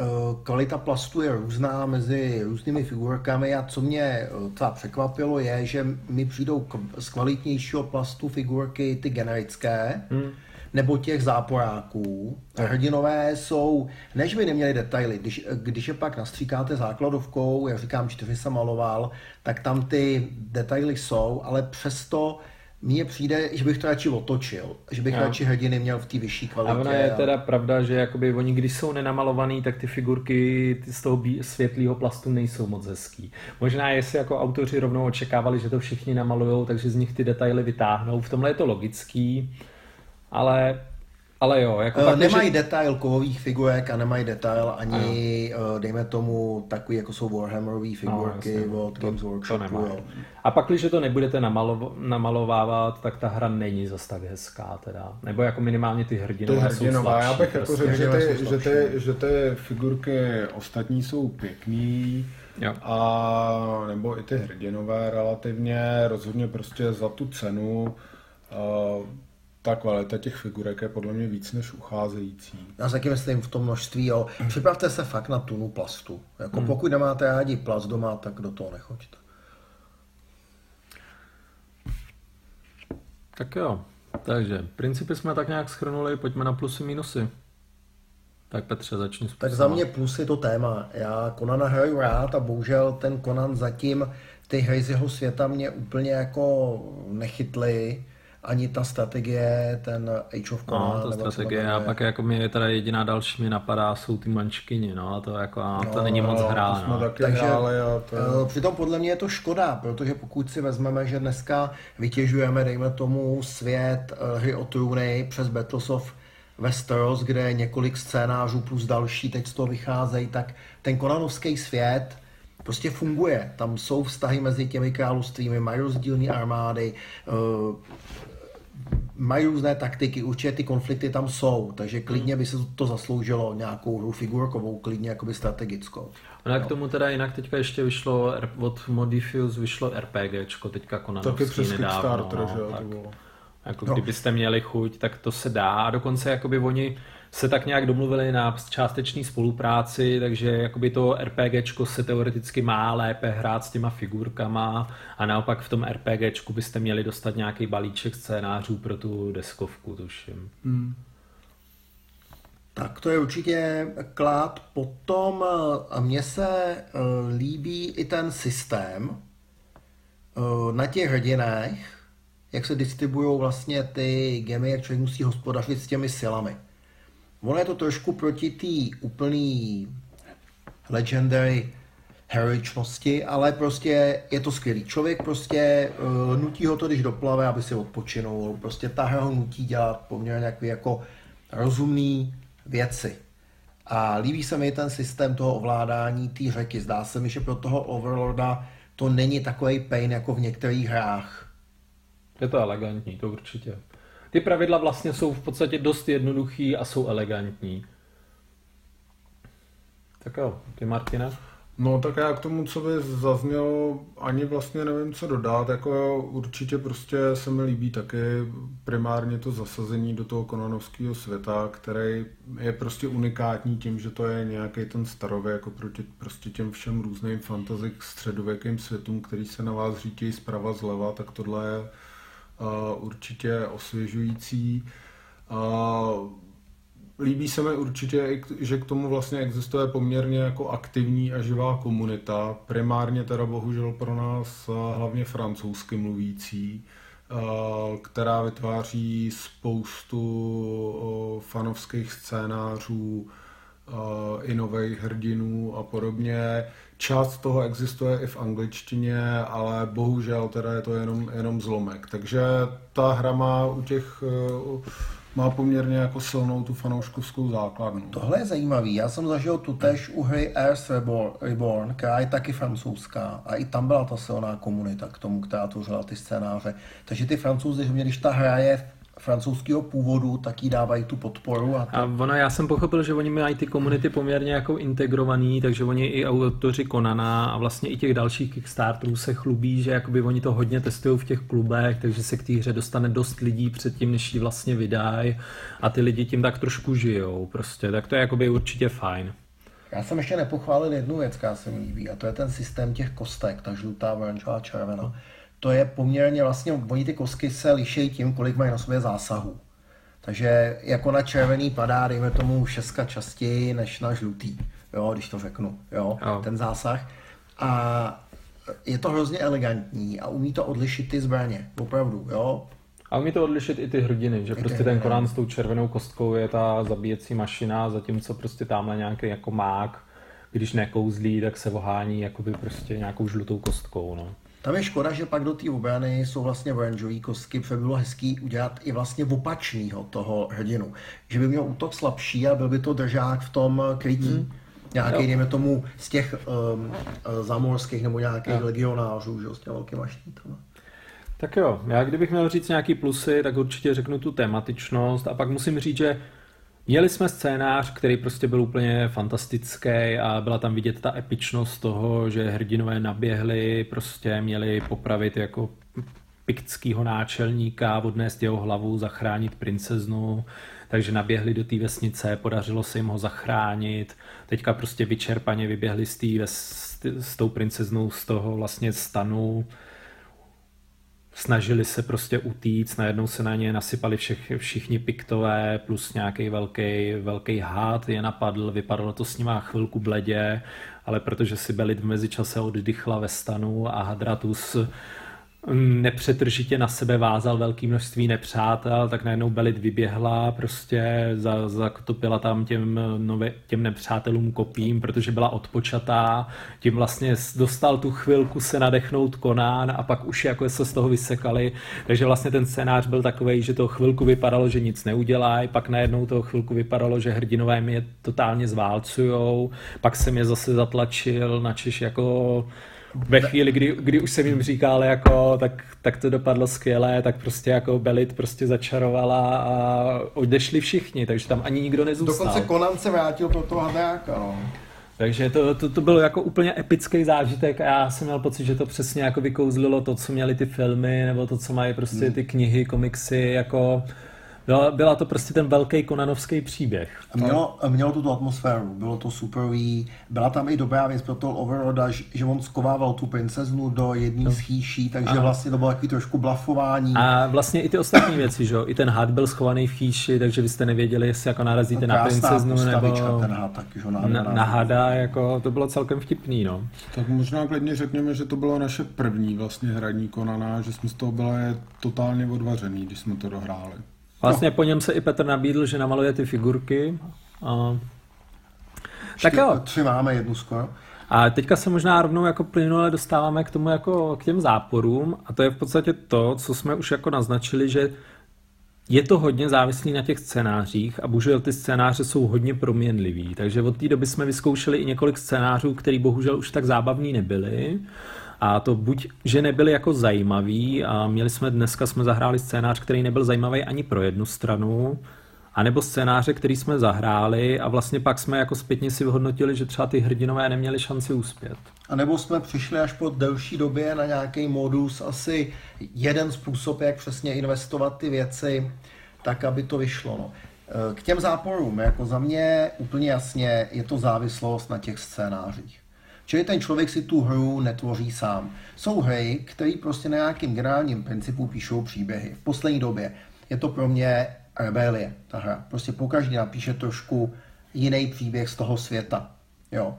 kvalita plastu je různá mezi různými figurkami a co mě eh, třeba překvapilo je, že mi přijdou z kvalitnějšího plastu figurky ty generické, hmm nebo těch záporáků. Hrdinové jsou, než by neměli detaily, když, když je pak nastříkáte základovkou, jak říkám, čtyři jsem maloval, tak tam ty detaily jsou, ale přesto mně přijde, že bych to radši otočil, že bych no. radši hrdiny měl v té vyšší kvalitě. A ono je teda pravda, že jakoby oni, když jsou nenamalovaný, tak ty figurky ty z toho světlého plastu nejsou moc hezký. Možná jestli jako autoři rovnou očekávali, že to všichni namalujou, takže z nich ty detaily vytáhnou. V tomhle je to logický ale ale jo, jako uh, nemají že... detail kovových figurek a nemají detail ani, uh, dejme tomu, takový, jako jsou Warhammerové figurky no, od Games Workshop. A pak, když to nebudete namalo, namalovávat, tak ta hra není zas tak hezká teda. Nebo jako minimálně ty hrdinové, ty hrdinové jsou slabší. Já bych jako řekl, že ty, že, ty, že ty figurky ostatní jsou pěkný, Jo. A nebo i ty hrdinové relativně, rozhodně prostě za tu cenu uh, ta kvalita těch figurek je podle mě víc než ucházející. Já si taky myslím v tom množství, jo. Připravte se fakt na tunu plastu. Jako hmm. pokud nemáte rádi plast doma, tak do toho nechoďte. Tak jo, takže principy jsme tak nějak schrnuli, pojďme na plusy, minusy. Tak Petře, začni s Tak za mě plus je to téma. Já Konana hraju rád a bohužel ten Konan zatím ty hry z jeho světa mě úplně jako nechytly ani ta strategie, ten Age of Conan. No, ta strategie a pak jako mě teda jediná další mi napadá, jsou ty mančkyni, no a to jako, a to no, není moc hrá, no. Taky Takže hráli, to je... Eh, přitom podle mě je to škoda, protože pokud si vezmeme, že dneska vytěžujeme, dejme tomu, svět eh, hry o trůny přes Battles of Westeros, kde je několik scénářů plus další teď z toho vycházejí, tak ten konanovský svět prostě funguje. Tam jsou vztahy mezi těmi královstvími, mají rozdílné armády, eh, mají různé taktiky, určitě ty konflikty tam jsou, takže klidně by se to zasloužilo nějakou hru figurkovou, klidně jakoby strategickou. No a k tomu teda jinak teďka ještě vyšlo, od Modifius vyšlo RPGčko, teďka Konanovský Taky přes nedávno. Kickstarter, že jo, to bylo. Jako no. kdybyste měli chuť, tak to se dá a dokonce jakoby oni se tak nějak domluvili na částečné spolupráci, takže jakoby to RPGčko se teoreticky má lépe hrát s těma figurkama a naopak v tom RPGčku byste měli dostat nějaký balíček scénářů pro tu deskovku, tuším. Hmm. Tak to je určitě klad. Potom eh, mně se eh, líbí i ten systém eh, na těch hrdinech, jak se distribuují vlastně ty gemy, jak člověk musí hospodařit s těmi silami. Ono je to trošku proti té úplný legendary heroičnosti, ale prostě je to skvělý. Člověk prostě uh, nutí ho to, když doplave, aby si odpočinul. Prostě ta hra ho nutí dělat poměrně nějaký jako rozumný věci. A líbí se mi ten systém toho ovládání té řeky. Zdá se mi, že pro toho Overlorda to není takový pain jako v některých hrách. Je to elegantní, to určitě. Ty pravidla vlastně jsou v podstatě dost jednoduchý a jsou elegantní. Tak jo, ty Martina? No tak já k tomu, co by zaznělo, ani vlastně nevím, co dodat. Jako určitě prostě se mi líbí taky primárně to zasazení do toho konanovského světa, který je prostě unikátní tím, že to je nějaký ten starověk jako proti prostě těm všem různým fantasy středověkým světům, který se na vás řítějí zprava zleva, tak tohle je určitě osvěžující. Líbí se mi určitě, že k tomu vlastně existuje poměrně jako aktivní a živá komunita, primárně teda bohužel pro nás hlavně francouzsky mluvící, která vytváří spoustu fanovských scénářů, i nových hrdinů a podobně. Část toho existuje i v angličtině, ale bohužel teda je to jenom, jenom zlomek. Takže ta hra má u těch má poměrně jako silnou tu fanouškovskou základnu. Tohle je zajímavý. Já jsem zažil tu tež u hry Earth Reborn, která je taky francouzská a i tam byla ta silná komunita k tomu, která tvořila ty scénáře. Takže ty francouzi, když ta hra je francouzského původu, tak jí dávají tu podporu. A, to... a ono, já jsem pochopil, že oni mají ty komunity poměrně jako integrovaný, takže oni i autoři Konana a vlastně i těch dalších Kickstarterů se chlubí, že jakoby oni to hodně testují v těch klubech, takže se k té hře dostane dost lidí předtím, než ji vlastně vydají a ty lidi tím tak trošku žijou prostě, tak to je jakoby určitě fajn. Já jsem ještě nepochválil jednu věc, která se mi líbí, a to je ten systém těch kostek, ta žlutá, oranžová, červená to je poměrně vlastně, oni ty kosky se liší tím, kolik mají na sobě zásahu. Takže jako na červený padá, dejme tomu šestka častěji než na žlutý, jo, když to řeknu, jo, oh. ten zásah. A je to hrozně elegantní a umí to odlišit ty zbraně, opravdu, jo. A umí to odlišit i ty hrdiny, že I prostě ten Korán s tou červenou kostkou je ta zabíjecí mašina, zatímco prostě tamhle nějaký jako mák, když nekouzlí, tak se vohání jakoby prostě nějakou žlutou kostkou, no. Tam je škoda, že pak do té obrany jsou vlastně oranžové kostky, protože by bylo hezký udělat i vlastně opačného toho hrdinu. Že by měl útok slabší a byl by to držák v tom krytí. Hmm. Nějaký, dejme tomu, z těch um, zamorských nebo nějakých jo. legionářů, že s těmi velkýma štítama. Tak jo, já kdybych měl říct nějaký plusy, tak určitě řeknu tu tematičnost a pak musím říct, že Měli jsme scénář, který prostě byl úplně fantastický a byla tam vidět ta epičnost toho, že hrdinové naběhli, prostě měli popravit jako piktského náčelníka, odnést jeho hlavu, zachránit princeznu, takže naběhli do té vesnice, podařilo se jim ho zachránit, teďka prostě vyčerpaně vyběhli s, tý, s, s tou princeznou z toho vlastně stanu, snažili se prostě utíct, najednou se na ně nasypali všech, všichni piktové plus nějaký velký, velký hád je napadl, vypadalo to s nima chvilku bledě, ale protože si Belit v mezičase oddychla ve stanu a Hadratus nepřetržitě na sebe vázal velké množství nepřátel, tak najednou Belit vyběhla, prostě za, zakotopila tam těm, nové, těm nepřátelům kopím, protože byla odpočatá, tím vlastně dostal tu chvilku se nadechnout Konán a pak už jako se z toho vysekali, takže vlastně ten scénář byl takový, že to chvilku vypadalo, že nic neudělají, pak najednou to chvilku vypadalo, že hrdinové mě totálně zválcujou, pak jsem je zase zatlačil, načež jako ve chvíli, kdy, kdy už jsem jim říkal, jako, tak, tak to dopadlo skvěle, tak prostě jako Belit prostě začarovala a odešli všichni, takže tam ani nikdo nezůstal. Dokonce Conan se vrátil pro toho Hadráka, no. Takže to, to, to bylo jako úplně epický zážitek a já jsem měl pocit, že to přesně jako vykouzlilo to, co měly ty filmy, nebo to, co mají prostě hmm. ty knihy, komiksy, jako byla, byla to prostě ten velký konanovský příběh. Mělo, mělo tu atmosféru, bylo to superový, byla tam i dobrá věc pro toho Overroda, že on skovával tu princeznu do jedné no. z chýší, takže Aha. vlastně to bylo takový trošku blafování. A vlastně i ty ostatní věci, že jo, i ten had byl schovaný v chýši, takže vy jste nevěděli, jestli jako narazíte na princeznu nebo ten had, tak, že na, na, na hada, jako to bylo celkem vtipný, no. Tak možná klidně řekněme, že to bylo naše první vlastně hraní Konana, že jsme z toho byli totálně odvařený, když jsme to dohráli. Vlastně no. po něm se i Petr nabídl, že namaluje ty figurky. A... Tak jo. Tři máme, jednu skoro. A teďka se možná rovnou jako plynule dostáváme k tomu jako k těm záporům a to je v podstatě to, co jsme už jako naznačili, že je to hodně závislý na těch scénářích a bohužel ty scénáře jsou hodně proměnlivý, takže od té doby jsme vyzkoušeli i několik scénářů, které bohužel už tak zábavní nebyly A to buď, že nebyly jako zajímavý a měli jsme, dneska jsme zahráli scénář, který nebyl zajímavý ani pro jednu stranu, anebo scénáře, který jsme zahráli a vlastně pak jsme jako zpětně si vyhodnotili, že třeba ty hrdinové neměli šanci uspět. A nebo jsme přišli až po delší době na nějaký modus, asi jeden způsob, jak přesně investovat ty věci, tak, aby to vyšlo. No. K těm záporům, jako za mě úplně jasně je to závislost na těch scénářích. Čili ten člověk si tu hru netvoří sám. Jsou hry, které prostě na nějakým generálním principu píšou příběhy. V poslední době je to pro mě rebelie, ta hra. Prostě pokaždé napíše trošku jiný příběh z toho světa. Jo.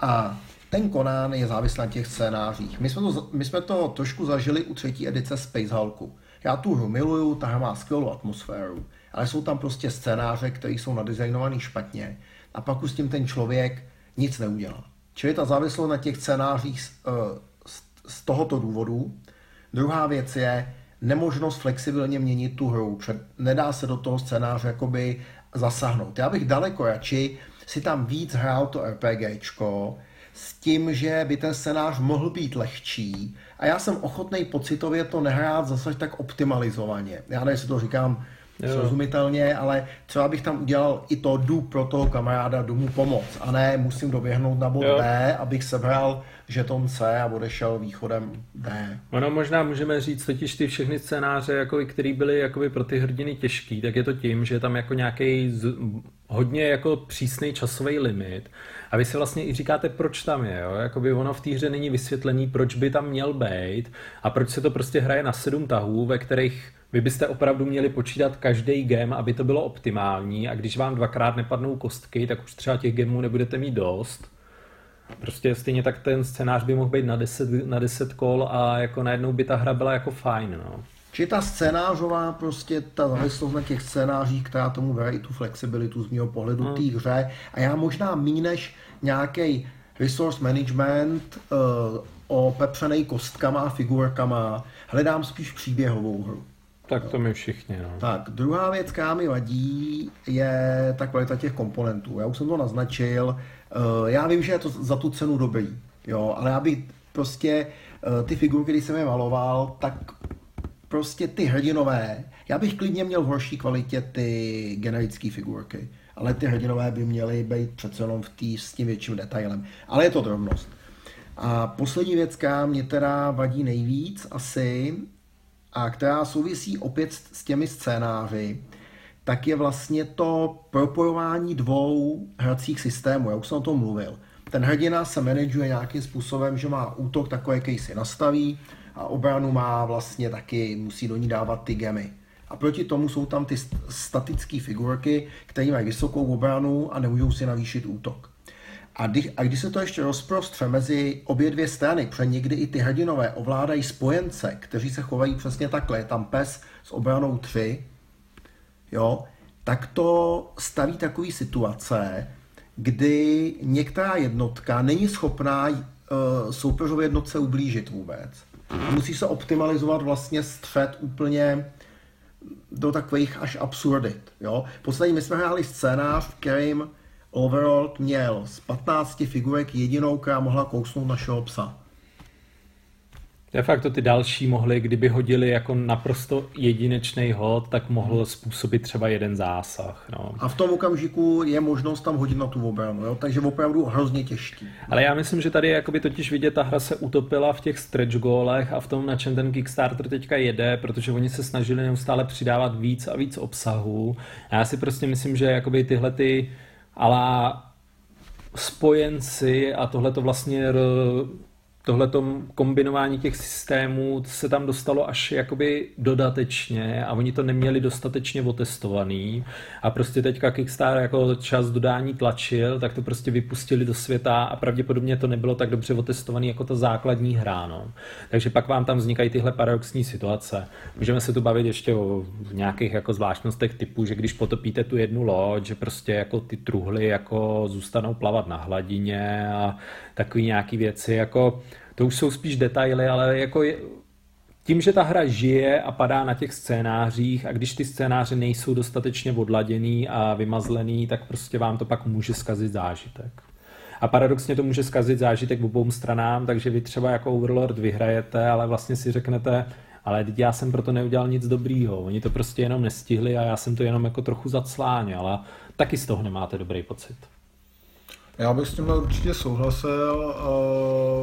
A ten Conan je závislý na těch scénářích. My jsme, to, my jsme to trošku zažili u třetí edice Space Hulku. Já tu hru miluju, ta hra má skvělou atmosféru, ale jsou tam prostě scénáře, které jsou nadizajnované špatně a pak už s tím ten člověk nic neudělá. Čili ta závislost na těch scénářích z, eh, z, z tohoto důvodu. Druhá věc je nemožnost flexibilně měnit tu hru. Před, nedá se do toho scénáře jakoby zasáhnout. Já bych daleko radši si tam víc hrál to RPGčko, s tím, že by ten scénář mohl být lehčí a já jsem ochotný pocitově to nehrát zase tak optimalizovaně. Já nevím, jestli to říkám jo. srozumitelně, ale třeba bych tam udělal i to jdu pro toho kamaráda, jdu mu pomoct a ne musím doběhnout na bod jo. B, abych sebral žeton C a odešel východem D. Ono možná můžeme říct totiž ty všechny scénáře, jako, které byly jakoby pro ty hrdiny těžký, tak je to tím, že je tam jako nějaký z, hodně jako přísný časový limit a vy si vlastně i říkáte, proč tam je. Jo? Jakoby ono v té hře není vysvětlený, proč by tam měl být a proč se to prostě hraje na sedm tahů, ve kterých vy byste opravdu měli počítat každý game, aby to bylo optimální a když vám dvakrát nepadnou kostky, tak už třeba těch gemů nebudete mít dost. Prostě stejně tak ten scénář by mohl být na 10, na 10 kol a jako najednou by ta hra byla jako fajn. No. Či ta scénářová, prostě ta závislost na těch scénářích, která tomu bere i tu flexibilitu z mého pohledu hmm. té hře. A já možná míň než nějaký resource management uh, opepřený kostkama a figurkama, hledám spíš příběhovou hru. Tak to my všichni, no. Tak, druhá věc, která mi vadí, je ta kvalita těch komponentů. Já už jsem to naznačil. Uh, já vím, že je to za tu cenu dobrý, jo, ale já bych prostě uh, ty figurky, když jsem je maloval, tak prostě ty hrdinové, já bych klidně měl v horší kvalitě ty generické figurky, ale ty hrdinové by měly být přece jenom v tý, s tím větším detailem. Ale je to drobnost. A poslední věc, která mě teda vadí nejvíc asi, a která souvisí opět s těmi scénáři, tak je vlastně to propojování dvou hracích systémů. Já už jsem o tom mluvil. Ten hrdina se manažuje nějakým způsobem, že má útok takový, jaký si nastaví, a obranu má vlastně taky, musí do ní dávat ty gemy. A proti tomu jsou tam ty statické figurky, které mají vysokou obranu a nemůžou si navýšit útok. A když, a když se to ještě rozprostře mezi obě dvě strany, protože někdy i ty hrdinové ovládají spojence, kteří se chovají přesně takhle, je tam pes s obranou 3, jo, tak to staví takové situace, kdy některá jednotka není schopná uh, soupeřové jednotce ublížit vůbec. Musí se optimalizovat vlastně střed úplně do takových až absurdit. Jo? Poslední my jsme hráli scénář, v kterým Overall měl z 15 figurek jedinou, která mohla kousnout našeho psa. De facto ty další mohly, kdyby hodili jako naprosto jedinečný hod, tak mohl způsobit třeba jeden zásah. No. A v tom okamžiku je možnost tam hodit na tu obranu, jo? takže opravdu hrozně těžký. Ale já myslím, že tady jakoby totiž vidět, ta hra se utopila v těch stretch goalech a v tom, na čem ten Kickstarter teďka jede, protože oni se snažili neustále přidávat víc a víc obsahu. A já si prostě myslím, že jakoby tyhle ty ale spojenci a tohle to vlastně tohleto kombinování těch systémů se tam dostalo až jakoby dodatečně a oni to neměli dostatečně otestovaný a prostě teďka Kickstarter jako čas dodání tlačil, tak to prostě vypustili do světa a pravděpodobně to nebylo tak dobře otestovaný jako ta základní hra. No. Takže pak vám tam vznikají tyhle paradoxní situace. Můžeme se tu bavit ještě o nějakých jako zvláštnostech typu, že když potopíte tu jednu loď, že prostě jako ty truhly jako zůstanou plavat na hladině a takové nějaké věci, jako to už jsou spíš detaily, ale jako je, tím, že ta hra žije a padá na těch scénářích a když ty scénáře nejsou dostatečně odladěný a vymazlený, tak prostě vám to pak může zkazit zážitek. A paradoxně to může zkazit zážitek obou stranám, takže vy třeba jako Overlord vyhrajete, ale vlastně si řeknete, ale teď já jsem proto neudělal nic dobrýho. Oni to prostě jenom nestihli a já jsem to jenom jako trochu zacláněl a taky z toho nemáte dobrý pocit. Já bych s tímhle určitě souhlasil.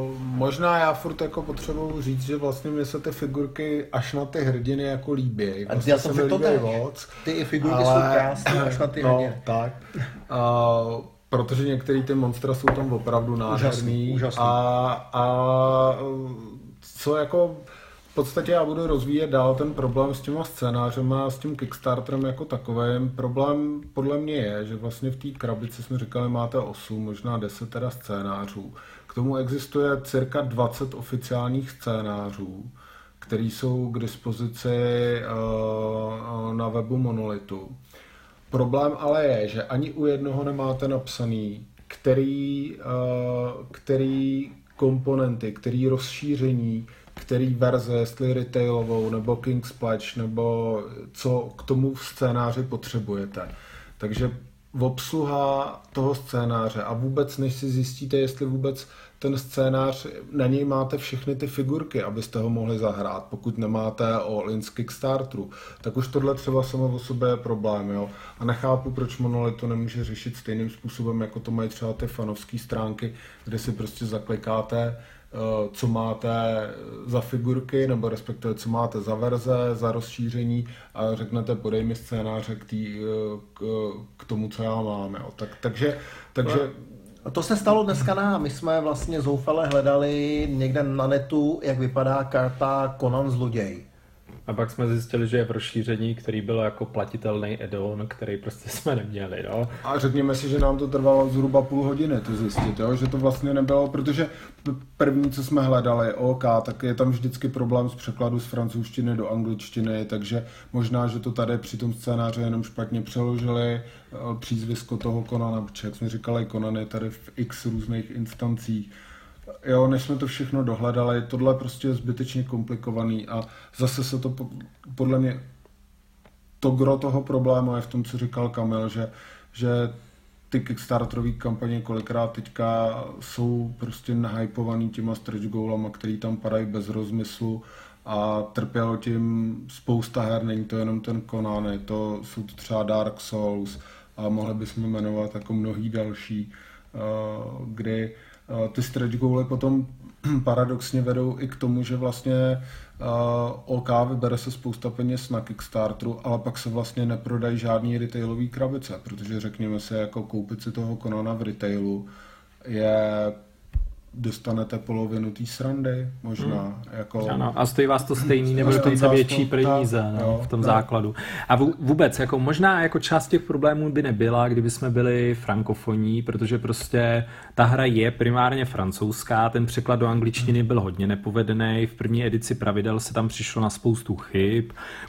Uh, možná já furt jako potřebuji říct, že vlastně mi se ty figurky až na ty hrdiny jako líbí. Vlastně já jsem se to moc. Ty figurky ale... jsou krásné až na ty no, hrdiny. tak. Uh, protože některé ty monstra jsou tam opravdu nádherný. Úžasný, úžasný. A, a co jako podstatě já budu rozvíjet dál ten problém s těma scénářem a s tím Kickstarterem jako takovým. Problém podle mě je, že vlastně v té krabici jsme říkali, máte 8, možná 10 teda scénářů. K tomu existuje cirka 20 oficiálních scénářů, které jsou k dispozici uh, na webu Monolitu. Problém ale je, že ani u jednoho nemáte napsaný, který, uh, který komponenty, který rozšíření který verze, jestli retailovou, nebo King Splash, nebo co k tomu scénáři potřebujete. Takže obsluha toho scénáře a vůbec než si zjistíte, jestli vůbec ten scénář, na něj máte všechny ty figurky, abyste ho mohli zahrát. Pokud nemáte all-in z Kickstarteru, tak už tohle třeba samo o sobě je problém. Jo? A nechápu, proč Monolith to nemůže řešit stejným způsobem, jako to mají třeba ty fanovské stránky, kde si prostě zaklikáte co máte za figurky, nebo respektive co máte za verze, za rozšíření a řeknete, podej mi scénáře k, tý, eh, k, k tomu, co já mám. Jo. Tak, takže, takže a to se stalo dneska nám. My jsme vlastně zoufale hledali někde na netu, jak vypadá karta Conan zloděj. A pak jsme zjistili, že je v rozšíření, který byl jako platitelný add-on, který prostě jsme neměli. No. A řekněme si, že nám to trvalo zhruba půl hodiny to zjistit, jo? že to vlastně nebylo, protože první, co jsme hledali, OK, tak je tam vždycky problém s překladu z francouzštiny do angličtiny, takže možná, že to tady při tom scénáři jenom špatně přeložili eh, přízvisko toho Konana, protože jak jsme říkali, Conan je tady v x různých instancích, jo, než jsme to všechno dohledali, tohle prostě je zbytečně komplikovaný a zase se to podle mě to gro toho problému je v tom, co říkal Kamil, že, že ty Kickstarterové kampaně kolikrát teďka jsou prostě nahypovaný těma stretch goalama, který tam padají bez rozmyslu a trpělo tím spousta her, není to jenom ten Conan, to, jsou to třeba Dark Souls a mohli bychom jmenovat jako mnohý další, uh, kdy Eh, ty stretch goaly potom paradoxně vedou i k tomu, že vlastně uh, OK vybere se spousta peněz na Kickstarteru, ale pak se vlastně neprodají žádný retailový krabice, protože řekněme se, jako koupit si toho Konona v retailu je dostanete polovinu té srandy, možná. Hmm. Jako... Ano, a stojí vás to stejný, nebo dokonce větší peníze no, jo, v tom ne. základu. A vůbec, jako možná jako část těch problémů by nebyla, kdyby jsme byli frankofoní, protože prostě ta hra je primárně francouzská, ten překlad do angličtiny byl hodně nepovedený, v první edici pravidel se tam přišlo na spoustu chyb,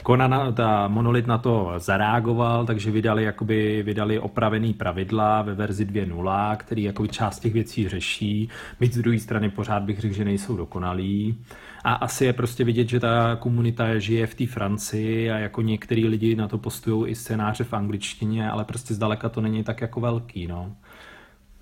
Conan, ta Monolith na to zareagoval, takže vydali, jakoby, vydali opravený pravidla ve verzi 2.0, který jako část těch věcí řeší, byť z druhé strany pořád bych řekl, že nejsou dokonalí. A asi je prostě vidět, že ta komunita žije v té Francii a jako některý lidi na to postují i scénáře v angličtině, ale prostě zdaleka to není tak jako velký, no.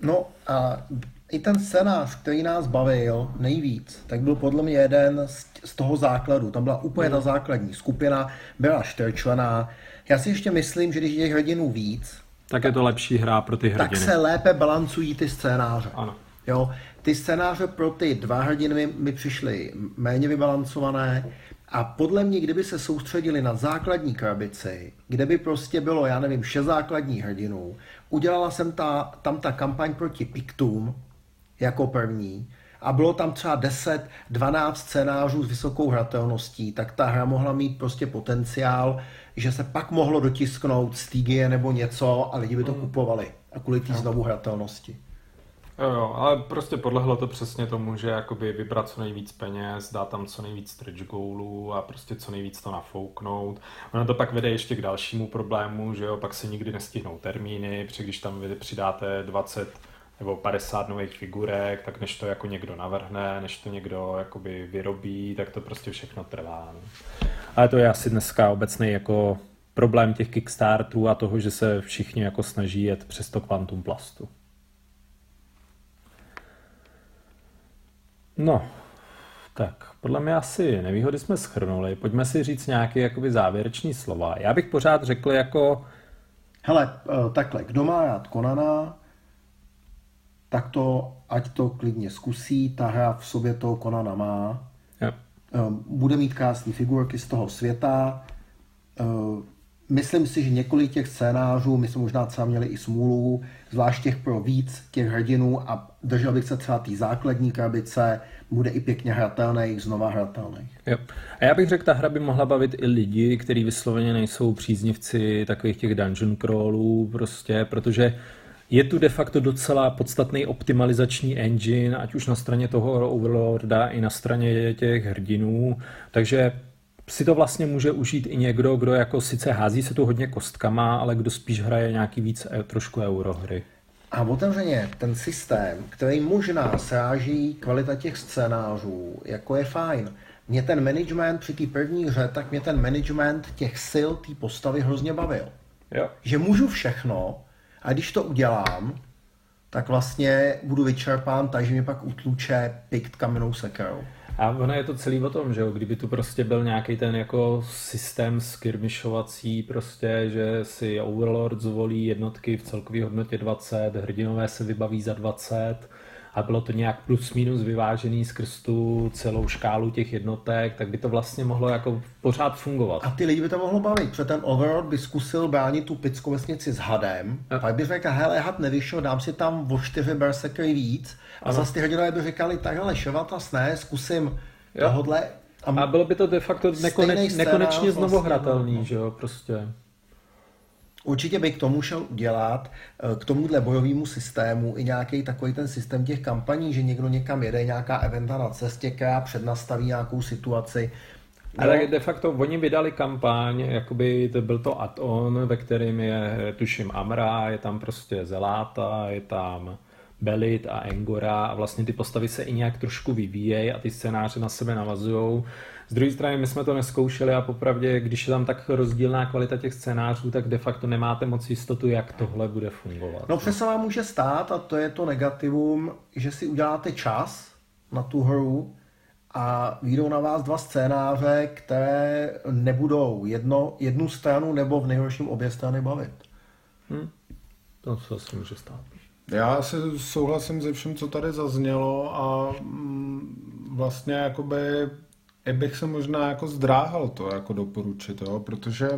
No a i ten scénář, který nás bavil nejvíc, tak byl podle mě jeden z, z toho základu. Tam byla úplně mm. ta základní skupina, byla čtyřčlená. Já si ještě myslím, že když je hrdinů víc, tak je to lepší hra pro ty hrdiny. Tak se lépe balancují ty scénáře. Ano. Jo, ty scénáře pro ty dva hrdiny mi přišly méně vybalancované a podle mě, kdyby se soustředili na základní krabici, kde by prostě bylo, já nevím, šest základních hrdinů, udělala jsem ta, tam ta kampaň proti Pictum jako první a bylo tam třeba 10-12 scénářů s vysokou hratelností, tak ta hra mohla mít prostě potenciál, že se pak mohlo dotisknout Stygie nebo něco a lidi by to mm. kupovali a kvůli té znovu hratelnosti. Jo, jo, ale prostě podlehlo to přesně tomu, že jakoby vybrat co nejvíc peněz, dát tam co nejvíc stretch goalů a prostě co nejvíc to nafouknout. Ono to pak vede ještě k dalšímu problému, že jo, pak se nikdy nestihnou termíny, protože když tam vy přidáte 20 nebo 50 nových figurek, tak než to jako někdo navrhne, než to někdo jakoby vyrobí, tak to prostě všechno trvá. No. Ale to je asi dneska obecný jako problém těch Kickstarterů a toho, že se všichni jako snaží jet přes to kvantum plastu. No, tak podle mě asi nevýhody jsme schrnuli. Pojďme si říct nějaké jakoby závěrečný slova. Já bych pořád řekl jako... Hele, eh, takhle, kdo má rád Konana, tak to, ať to klidně zkusí, ta hra v sobě toho Konana má. Jo. Eh, Bude mít krásné figurky z toho světa. Myslím si, že několik těch scénářů, my jsme možná třeba měli i smůlu, zvlášť těch pro víc těch hrdinů a držel bych se třeba té základní krabice, bude i pěkně hratelný, znova hratelný. Jo. A já bych řekl, ta hra by mohla bavit i lidi, kteří vysloveně nejsou příznivci takových těch dungeon crawlů, prostě, protože je tu de facto docela podstatný optimalizační engine, ať už na straně toho Overlorda i na straně těch hrdinů, takže si to vlastně může užít i někdo, kdo jako sice hází se tu hodně kostkama, ale kdo spíš hraje nějaký víc e- trošku eurohry. A otevřeně ten systém, který možná sráží kvalita těch scénářů, jako je fajn. Mě ten management při té první hře, tak mě ten management těch sil té postavy hrozně bavil. Jo. Že můžu všechno a když to udělám, tak vlastně budu vyčerpán, takže mě pak utluče pikt kamennou sekerou. A ono je to celý o tom, že jo, kdyby tu prostě byl nějaký ten jako systém skirmishovací prostě, že si Overlord zvolí jednotky v celkové hodnotě 20, hrdinové se vybaví za 20 a bylo to nějak plus minus vyvážený skrz tu celou škálu těch jednotek, tak by to vlastně mohlo jako pořád fungovat. A ty lidi by to mohlo bavit, protože ten Overlord by zkusil bránit tu pickou vesnici s hadem, a pak by řekl, hele, had nevyšel, dám si tam o čtyři berserkery víc, a zase ty hrdinové by říkali, tak hele, ševatas ne, zkusím tohodle. A bylo by to de facto nekoneč, nekonečně znovu vlastně, hratelný, no. že jo, prostě. Určitě by k tomu šel udělat, eh, k tomuhle bojovému systému i nějaký takový ten systém těch kampaní, že někdo někam jede, nějaká eventa na cestě, která přednastaví nějakou situaci. Ale No, de facto oni vydali kampaň, jakoby to byl to add-on, ve kterém je, tuším, Amra, je tam prostě Zeláta, je tam Belit a Engora a vlastně ty postavy se i nějak trošku vyvíjejí a ty scénáře na sebe navazují. Z druhé strany my jsme to neskoušeli a popravdě, když je tam tak rozdílná kvalita těch scénářů, tak de facto nemáte moc jistotu, jak tohle bude fungovat. No přesně vám může stát, a to je to negativum, že si uděláte čas na tu hru a vyjdou na vás dva scénáře, které nebudou jedno, jednu stranu nebo v nejhorším obě strany bavit. To se asi může stát. Já se souhlasím se vším, co tady zaznělo a mm, vlastně jakoby i bych se možná jako zdráhal to jako doporučit, jo? protože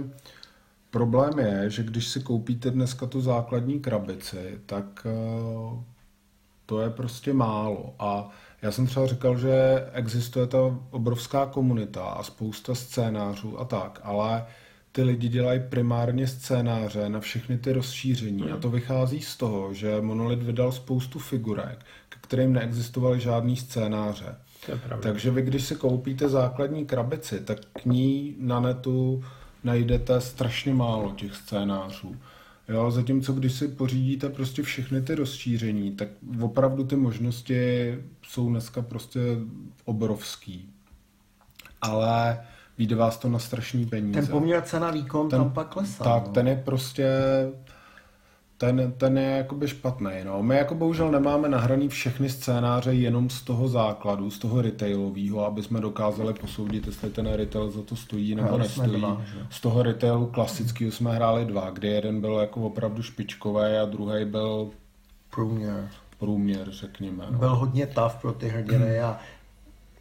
problém je, že když si koupíte dneska tu základní krabici, tak eh, to je prostě málo a já jsem třeba říkal, že existuje ta obrovská komunita a spousta scénářů a tak, ale ty lidi dělají primárně scénáře na všechny ty rozšíření a to vychází z toho, že Monolith vydal spoustu figurek, ke kterým neexistovaly žádný scénáře. To je pravda. Takže vy, když si koupíte základní krabici, tak k ní na netu najdete strašně málo těch scénářů. Jo, zatímco když si pořídíte prostě všechny ty rozšíření, tak opravdu ty možnosti jsou dneska prostě obrovský. Ale vyjde vás to na strašný peníze. Ten poměr cena výkon Ten- tam pak klesá. Tak, no. ten je prostě, ten, ten je jakoby špatný. No. My jako bohužel nemáme nahraný všechny scénáře jenom z toho základu, z toho retailového, aby jsme dokázali posoudit, jestli ten retail za to stojí nebo jsme nestojí. dva, z toho retailu klasického jsme hráli dva, kdy jeden byl jako opravdu špičkový a druhý byl Průměr. průměr, řekněme. No. Byl hodně tough pro ty hrdiny a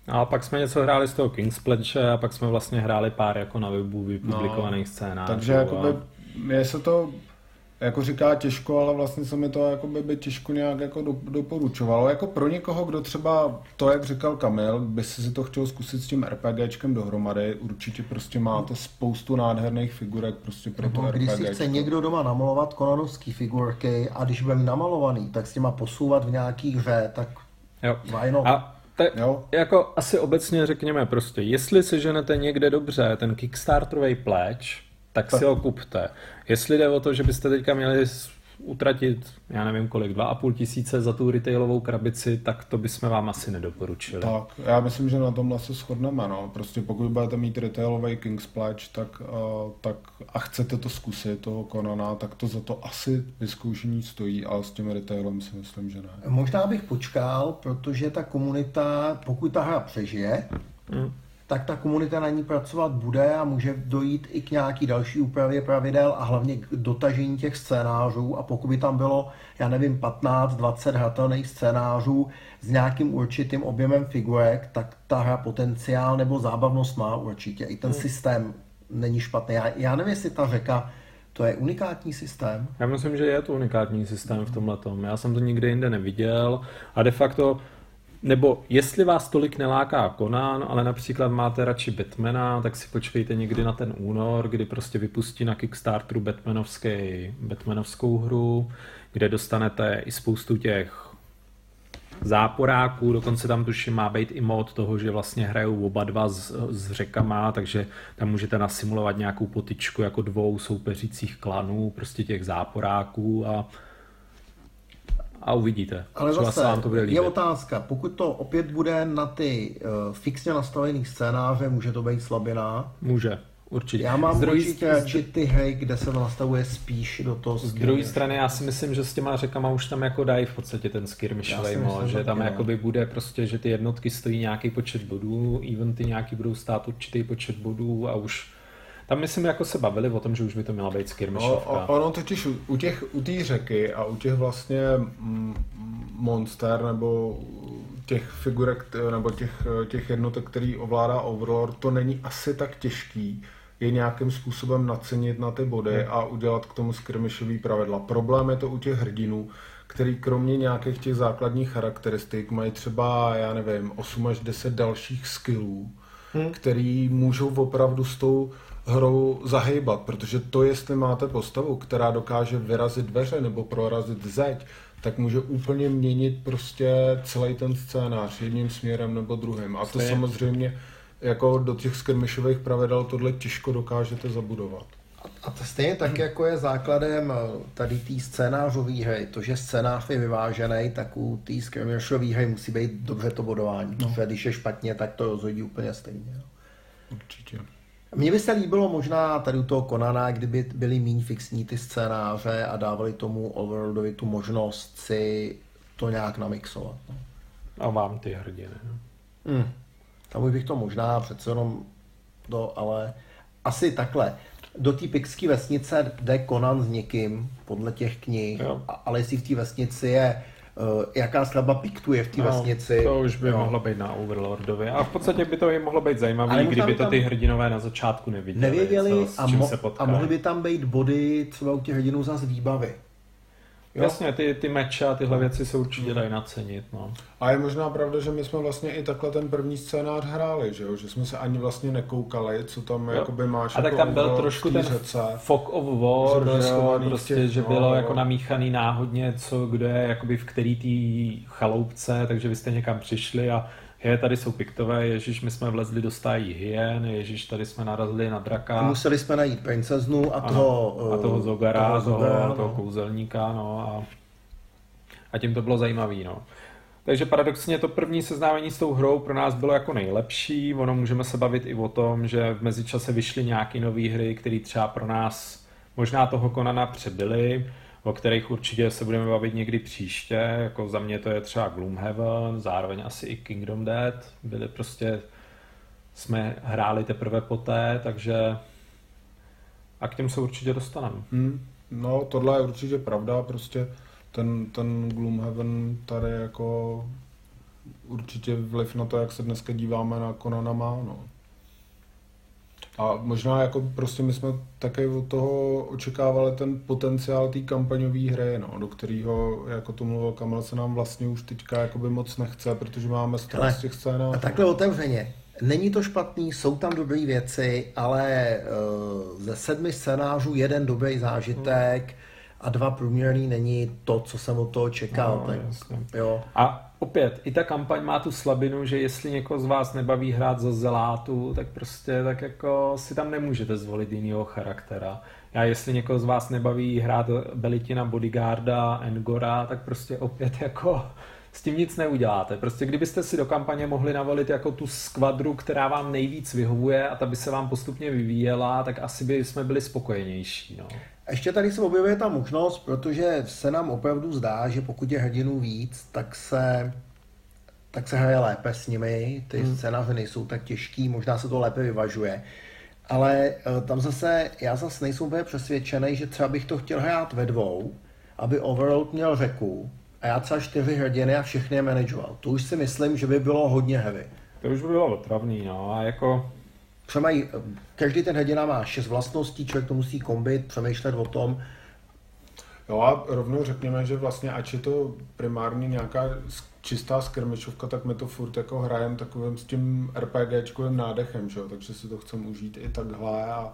A pak jsme něco hráli z toho King's Pledge a pak jsme vlastně hráli pár jako na webu vypublikovaných scénářů. Takže a... jakoby, mě se to jako říká těžko, ale vlastně se mi to jakoby by těžko nějak jako do, doporučovalo. Jako pro někoho, kdo třeba to, jak říkal Kamil, by si si to chtěl zkusit s tím RPGčkem dohromady, určitě prostě máte spoustu nádherných figurek prostě pro to nebo když si chce někdo doma namalovat konanovský figurky a když budeme namalovaný, tak s těma posouvat v nějaký hře, tak Jo. why not? A te, Jo. jako asi obecně řekněme prostě, jestli si ženete někde dobře ten Kickstarterový pledge, tak si ho kupte. Jestli jde o to, že byste teďka měli utratit, já nevím kolik, dva a půl tisíce za tu retailovou krabici, tak to bychom vám asi nedoporučili. Tak, já myslím, že na tomhle se shodneme, no. Prostě pokud budete mít retailový King's Pledge, tak, uh, tak a chcete to zkusit, toho Konana, tak to za to asi vyzkoušení stojí, ale s tím retailem si myslím, že ne. Možná bych počkal, protože ta komunita, pokud ta hra přežije, hmm tak ta komunita na ní pracovat bude a může dojít i k nějaký další úpravě pravidel a hlavně k dotažení těch scénářů a pokud by tam bylo, já nevím, 15-20 hratelných scénářů s nějakým určitým objemem figurek, tak ta hra potenciál nebo zábavnost má určitě. I ten hmm. systém není špatný. Já, já nevím, jestli ta řeka to je unikátní systém. Já myslím, že je to unikátní systém v tomhle. Já jsem to nikdy jinde neviděl a de facto nebo jestli vás tolik neláká Conan, ale například máte radši Batmana, tak si počkejte někdy na ten únor, kdy prostě vypustí na Kickstarteru Batmanovský, Batmanovskou hru, kde dostanete i spoustu těch záporáků, dokonce tam tuším má být i mod toho, že vlastně hrajou oba dva s, s řekama, takže tam můžete nasimulovat nějakou potičku jako dvou soupeřících klanů, prostě těch záporáků a a uvidíte. Ale Třeba zase vám to bude líbit. je otázka, pokud to opět bude na ty uh, fixně nastavených scénáře, může to být slabina? Může. Určitě. Já mám Zdroj, určitě radši ty hry, kde se to nastavuje spíš do toho Z druhé strany já si myslím, že s těma řekama už tam jako dají v podstatě ten skirmishový mod, že tam jakoby bude prostě, že ty jednotky stojí nějaký počet bodů, eventy nějaký budou stát určitý počet bodů a už tam myslím, jako se bavili o tom, že už by to měla být skirmishovka. No, ono totiž u, u těch u té řeky a u těch vlastně mm, monster nebo těch figurek nebo těch, těch jednotek, který ovládá Overlord, to není asi tak těžký je nějakým způsobem nacenit na ty body hmm. a udělat k tomu skirmishový pravidla. Problém je to u těch hrdinů, který kromě nějakých těch základních charakteristik mají třeba, já nevím, 8 až 10 dalších skillů, hmm. který můžou opravdu s tou hrou zahejbat, protože to, jestli máte postavu, která dokáže vyrazit dveře nebo prorazit zeď, tak může úplně měnit prostě celý ten scénář jedním směrem nebo druhým. A to Stejně. samozřejmě jako do těch skirmishových pravidel tohle těžko dokážete zabudovat. A to stejně tak, jako je základem eh, tady té scénářové hry, to, že scénář je vyvážený, tak u té skirmishové hry musí být dobře to bodování. No. Když je špatně, tak to rozhodí úplně stejně. No. Určitě. Mně by se líbilo možná tady u toho Konana, kdyby byly méně fixní ty scénáře a dávali tomu Overlordovi tu možnost si to nějak namixovat. No. A vám ty hrdiny. Hmm. Tam bych to možná přece jenom do, ale asi takhle. Do té pixské vesnice jde Conan s někým, podle těch knih, jo. ale jestli v té vesnici je jaká skladba piktuje v té no, vesnici. To už by jo. mohlo být na Overlordovi. A v podstatě by to i mohlo být zajímavé, kdyby to ty hrdinové na začátku neviděli. Nevěděli co, a, mo- a mohly by tam být body třeba u těch hrdinů zase výbavy. Jo? Jasně, ty, ty meče a tyhle věci se určitě dají nacenit. No. A je možná pravda, že my jsme vlastně i takhle ten první scénář hráli, že jo? že jsme se ani vlastně nekoukali, co tam jo. jakoby máš. A tak jako tam byl trošku ten řece. fog of war, že, jo, prostě, těch, že bylo no, jako namíchaný náhodně, co kdo je jakoby v který tý chaloupce, takže vy jste někam přišli a je, tady jsou piktové, ježíš, my jsme vlezli do stájí hyen, ježíš, tady jsme narazili na draka. Museli jsme najít princeznu a toho, ano, a toho Zogara, toho, Zogara, toho, no. toho kouzelníka, no a, a tím to bylo zajímavý, no. Takže paradoxně to první seznámení s tou hrou pro nás bylo jako nejlepší. Ono můžeme se bavit i o tom, že v mezičase vyšly nějaké nové hry, které třeba pro nás možná toho Konana přebyly o kterých určitě se budeme bavit někdy příště. Jako za mě to je třeba Gloomhaven, zároveň asi i Kingdom Dead. Byli prostě, jsme hráli teprve poté, takže a k těm se určitě dostaneme. Hmm. No, tohle je určitě pravda, prostě ten, ten Gloomhaven tady jako určitě vliv na to, jak se dneska díváme na Conana má, no. A možná jako prostě my jsme také od toho očekávali ten potenciál té kampaňové hry, no, do kterého, jako to mluvil Kamil, se nám vlastně už teďka jakoby moc nechce, protože máme strach z těch scénářů. A takhle otevřeně. Není to špatný, jsou tam dobré věci, ale uh, ze sedmi scénářů jeden dobrý zážitek a dva průměrný není to, co jsem od toho čekal. No, tak, jasně. jo. A opět, i ta kampaň má tu slabinu, že jestli někoho z vás nebaví hrát za zelátu, tak prostě tak jako si tam nemůžete zvolit jinýho charaktera. Já jestli někoho z vás nebaví hrát Belitina Bodyguarda, Engora, tak prostě opět jako s tím nic neuděláte. Prostě kdybyste si do kampaně mohli navolit jako tu skvadru, která vám nejvíc vyhovuje a ta by se vám postupně vyvíjela, tak asi by jsme byli spokojenější. No. A ještě tady se objevuje ta možnost, protože se nám opravdu zdá, že pokud je hrdinů víc, tak se, tak se hraje lépe s nimi, ty hmm. scénáře nejsou tak těžký, možná se to lépe vyvažuje. Ale eh, tam zase, já zase nejsem úplně přesvědčený, že třeba bych to chtěl hrát ve dvou, aby Overlord měl řeku a já třeba čtyři hrdiny a všechny je manageoval. To už si myslím, že by bylo hodně heavy. To už by bylo otravný, no a jako Třeba mají, každý ten hrdina má šest vlastností, člověk to musí kombit, přemýšlet o tom, Jo a rovnou řekněme, že vlastně ač je to primárně nějaká čistá skirmishovka, tak my to furt jako hrajem takovým s tím RPGčkovým nádechem, že jo? takže si to chcem užít i takhle a,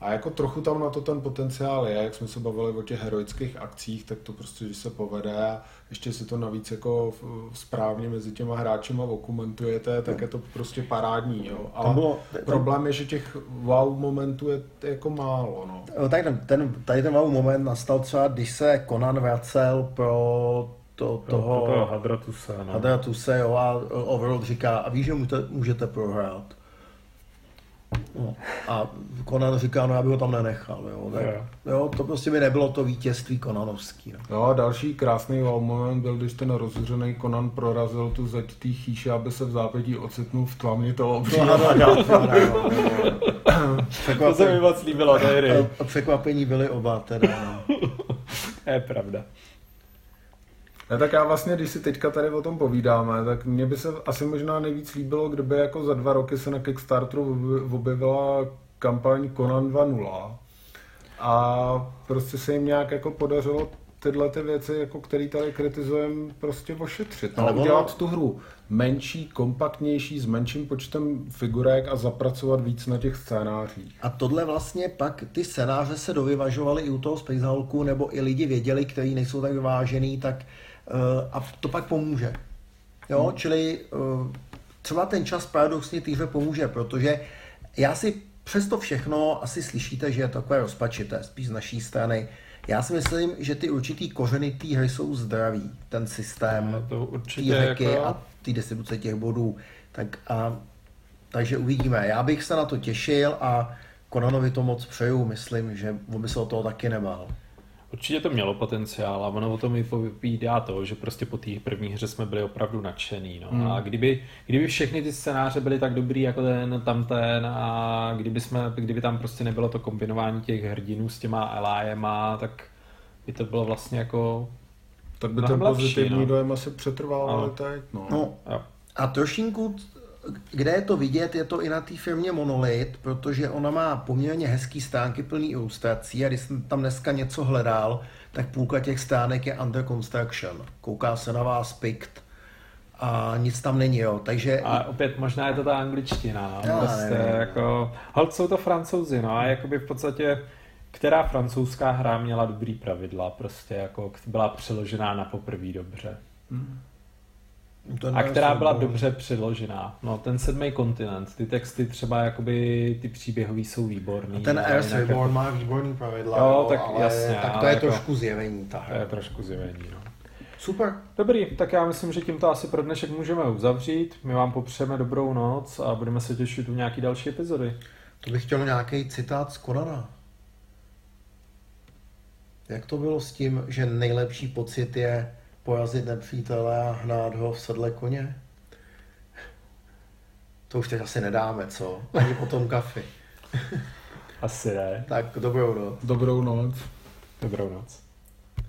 a jako trochu tam na to ten potenciál je, jak jsme se bavili o těch heroických akcích, tak to prostě, když se povede a ještě si to navíc jako správně mezi těma hráčima okumentujete, tak je to prostě parádní, jo. Ale bylo- problém je, že těch wow momentů je jako málo, no. No, Tak ten, ten, tady ten malý moment nastal třeba, když se Conan vracel pro to, toho, toho Hadratuse, no. Hadratuse, jo, a Overlord říká, a víš, že můžete, můžete prohrát. No, a Conan říká, no já bych ho tam nenechal, jo, tak, Jo. jo. to prostě by nebylo to vítězství Conanovský. No. No a další krásný wow moment byl, když ten rozhořený Conan prorazil tu zeď té chýše, aby se v zápětí ocitnul v tlamě toho obřího To se mi moc líbilo, Překvapení byly oba teda. No. To je pravda. Ne, tak já vlastně, když si teďka tady o tom povídáme, tak mně by se asi možná nejvíc líbilo, kdyby jako za dva roky se na Kickstarteru obje- objevila kampaň Conan 2.0 a prostě se jim nějak jako podařilo tyhle ty věci, jako který tady kritizujeme, prostě ošetřit. No, Ale udělat tu hru menší, kompaktnější, s menším počtem figurek a zapracovat víc na těch scénářích. A tohle vlastně pak, ty scénáře se dovyvažovaly i u toho Space Hulku, nebo i lidi věděli, kteří nejsou tak vyvážený, tak uh, a to pak pomůže. Jo, hmm. čili uh, třeba ten čas paradoxně týře pomůže, protože já si přesto všechno asi slyšíte, že je takové rozpačité, spíš z naší strany. Já si myslím, že ty určitý kořeny té hry jsou zdraví. Ten systém, No, to určitě jako- a ty distribuce těch bodů. Tak a, takže uvidíme. Já bych se na to těšil a Konanovi to moc přeju. Myslím, že on by se o toho taky nebál. Určitě to mělo potenciál a ono o tom i povídá to, že prostě po té první hře jsme byli opravdu nadšený. No. Hmm. A kdyby, kdyby všechny ty scénáře byly tak dobrý jako ten tamten a kdyby, jsme, kdyby tam prostě nebylo to kombinování těch hrdinů s těma Eliema, tak by to bylo vlastně jako... Tak by ten lepší, pozitivní no. dojem asi přetrval, ale teď, no. No. A trošinku, kde je to vidět, je to i na té firmě Monolith, protože ona má poměrně hezký stránky plný ilustrací a když jsem tam dneska něco hledal, tak půlka těch stránek je under construction. Kouká se na vás pikt a nic tam není, jo. Takže A opět možná je to ta angličtina, no. Já prostě nevím. jako, hold jsou to francouzi, no a jakoby v podstatě která francouzská hra měla dobrý pravidla, prostě jako byla přeložená na poprvé dobře. to A která byla dobře přeložená. No, ten sedmý kontinent, ty texty třeba jakoby, ty příběhový jsou výborný. Ten ale Earth Reborn jako- má výborný pravidla, Jo, tak ale, jasně, tak to ale je jako- trošku zjevení. Ta To hra. je trošku zjevení, no. Super. Dobrý, tak já myslím, že tímto asi pro dnešek můžeme uzavřít. My vám popřejeme dobrou noc a budeme se těšit u nějaký další epizody. To bych chtěl nějaký citát z Konana. Jak to bylo s tím, že nejlepší pocit je porazit nepřítele a hnát ho v sedle koně? To už teď asi nedáme, co? Ani po tom kafi. Asi ne. Tak dobrou noc. Dobrou noc. Dobrou noc.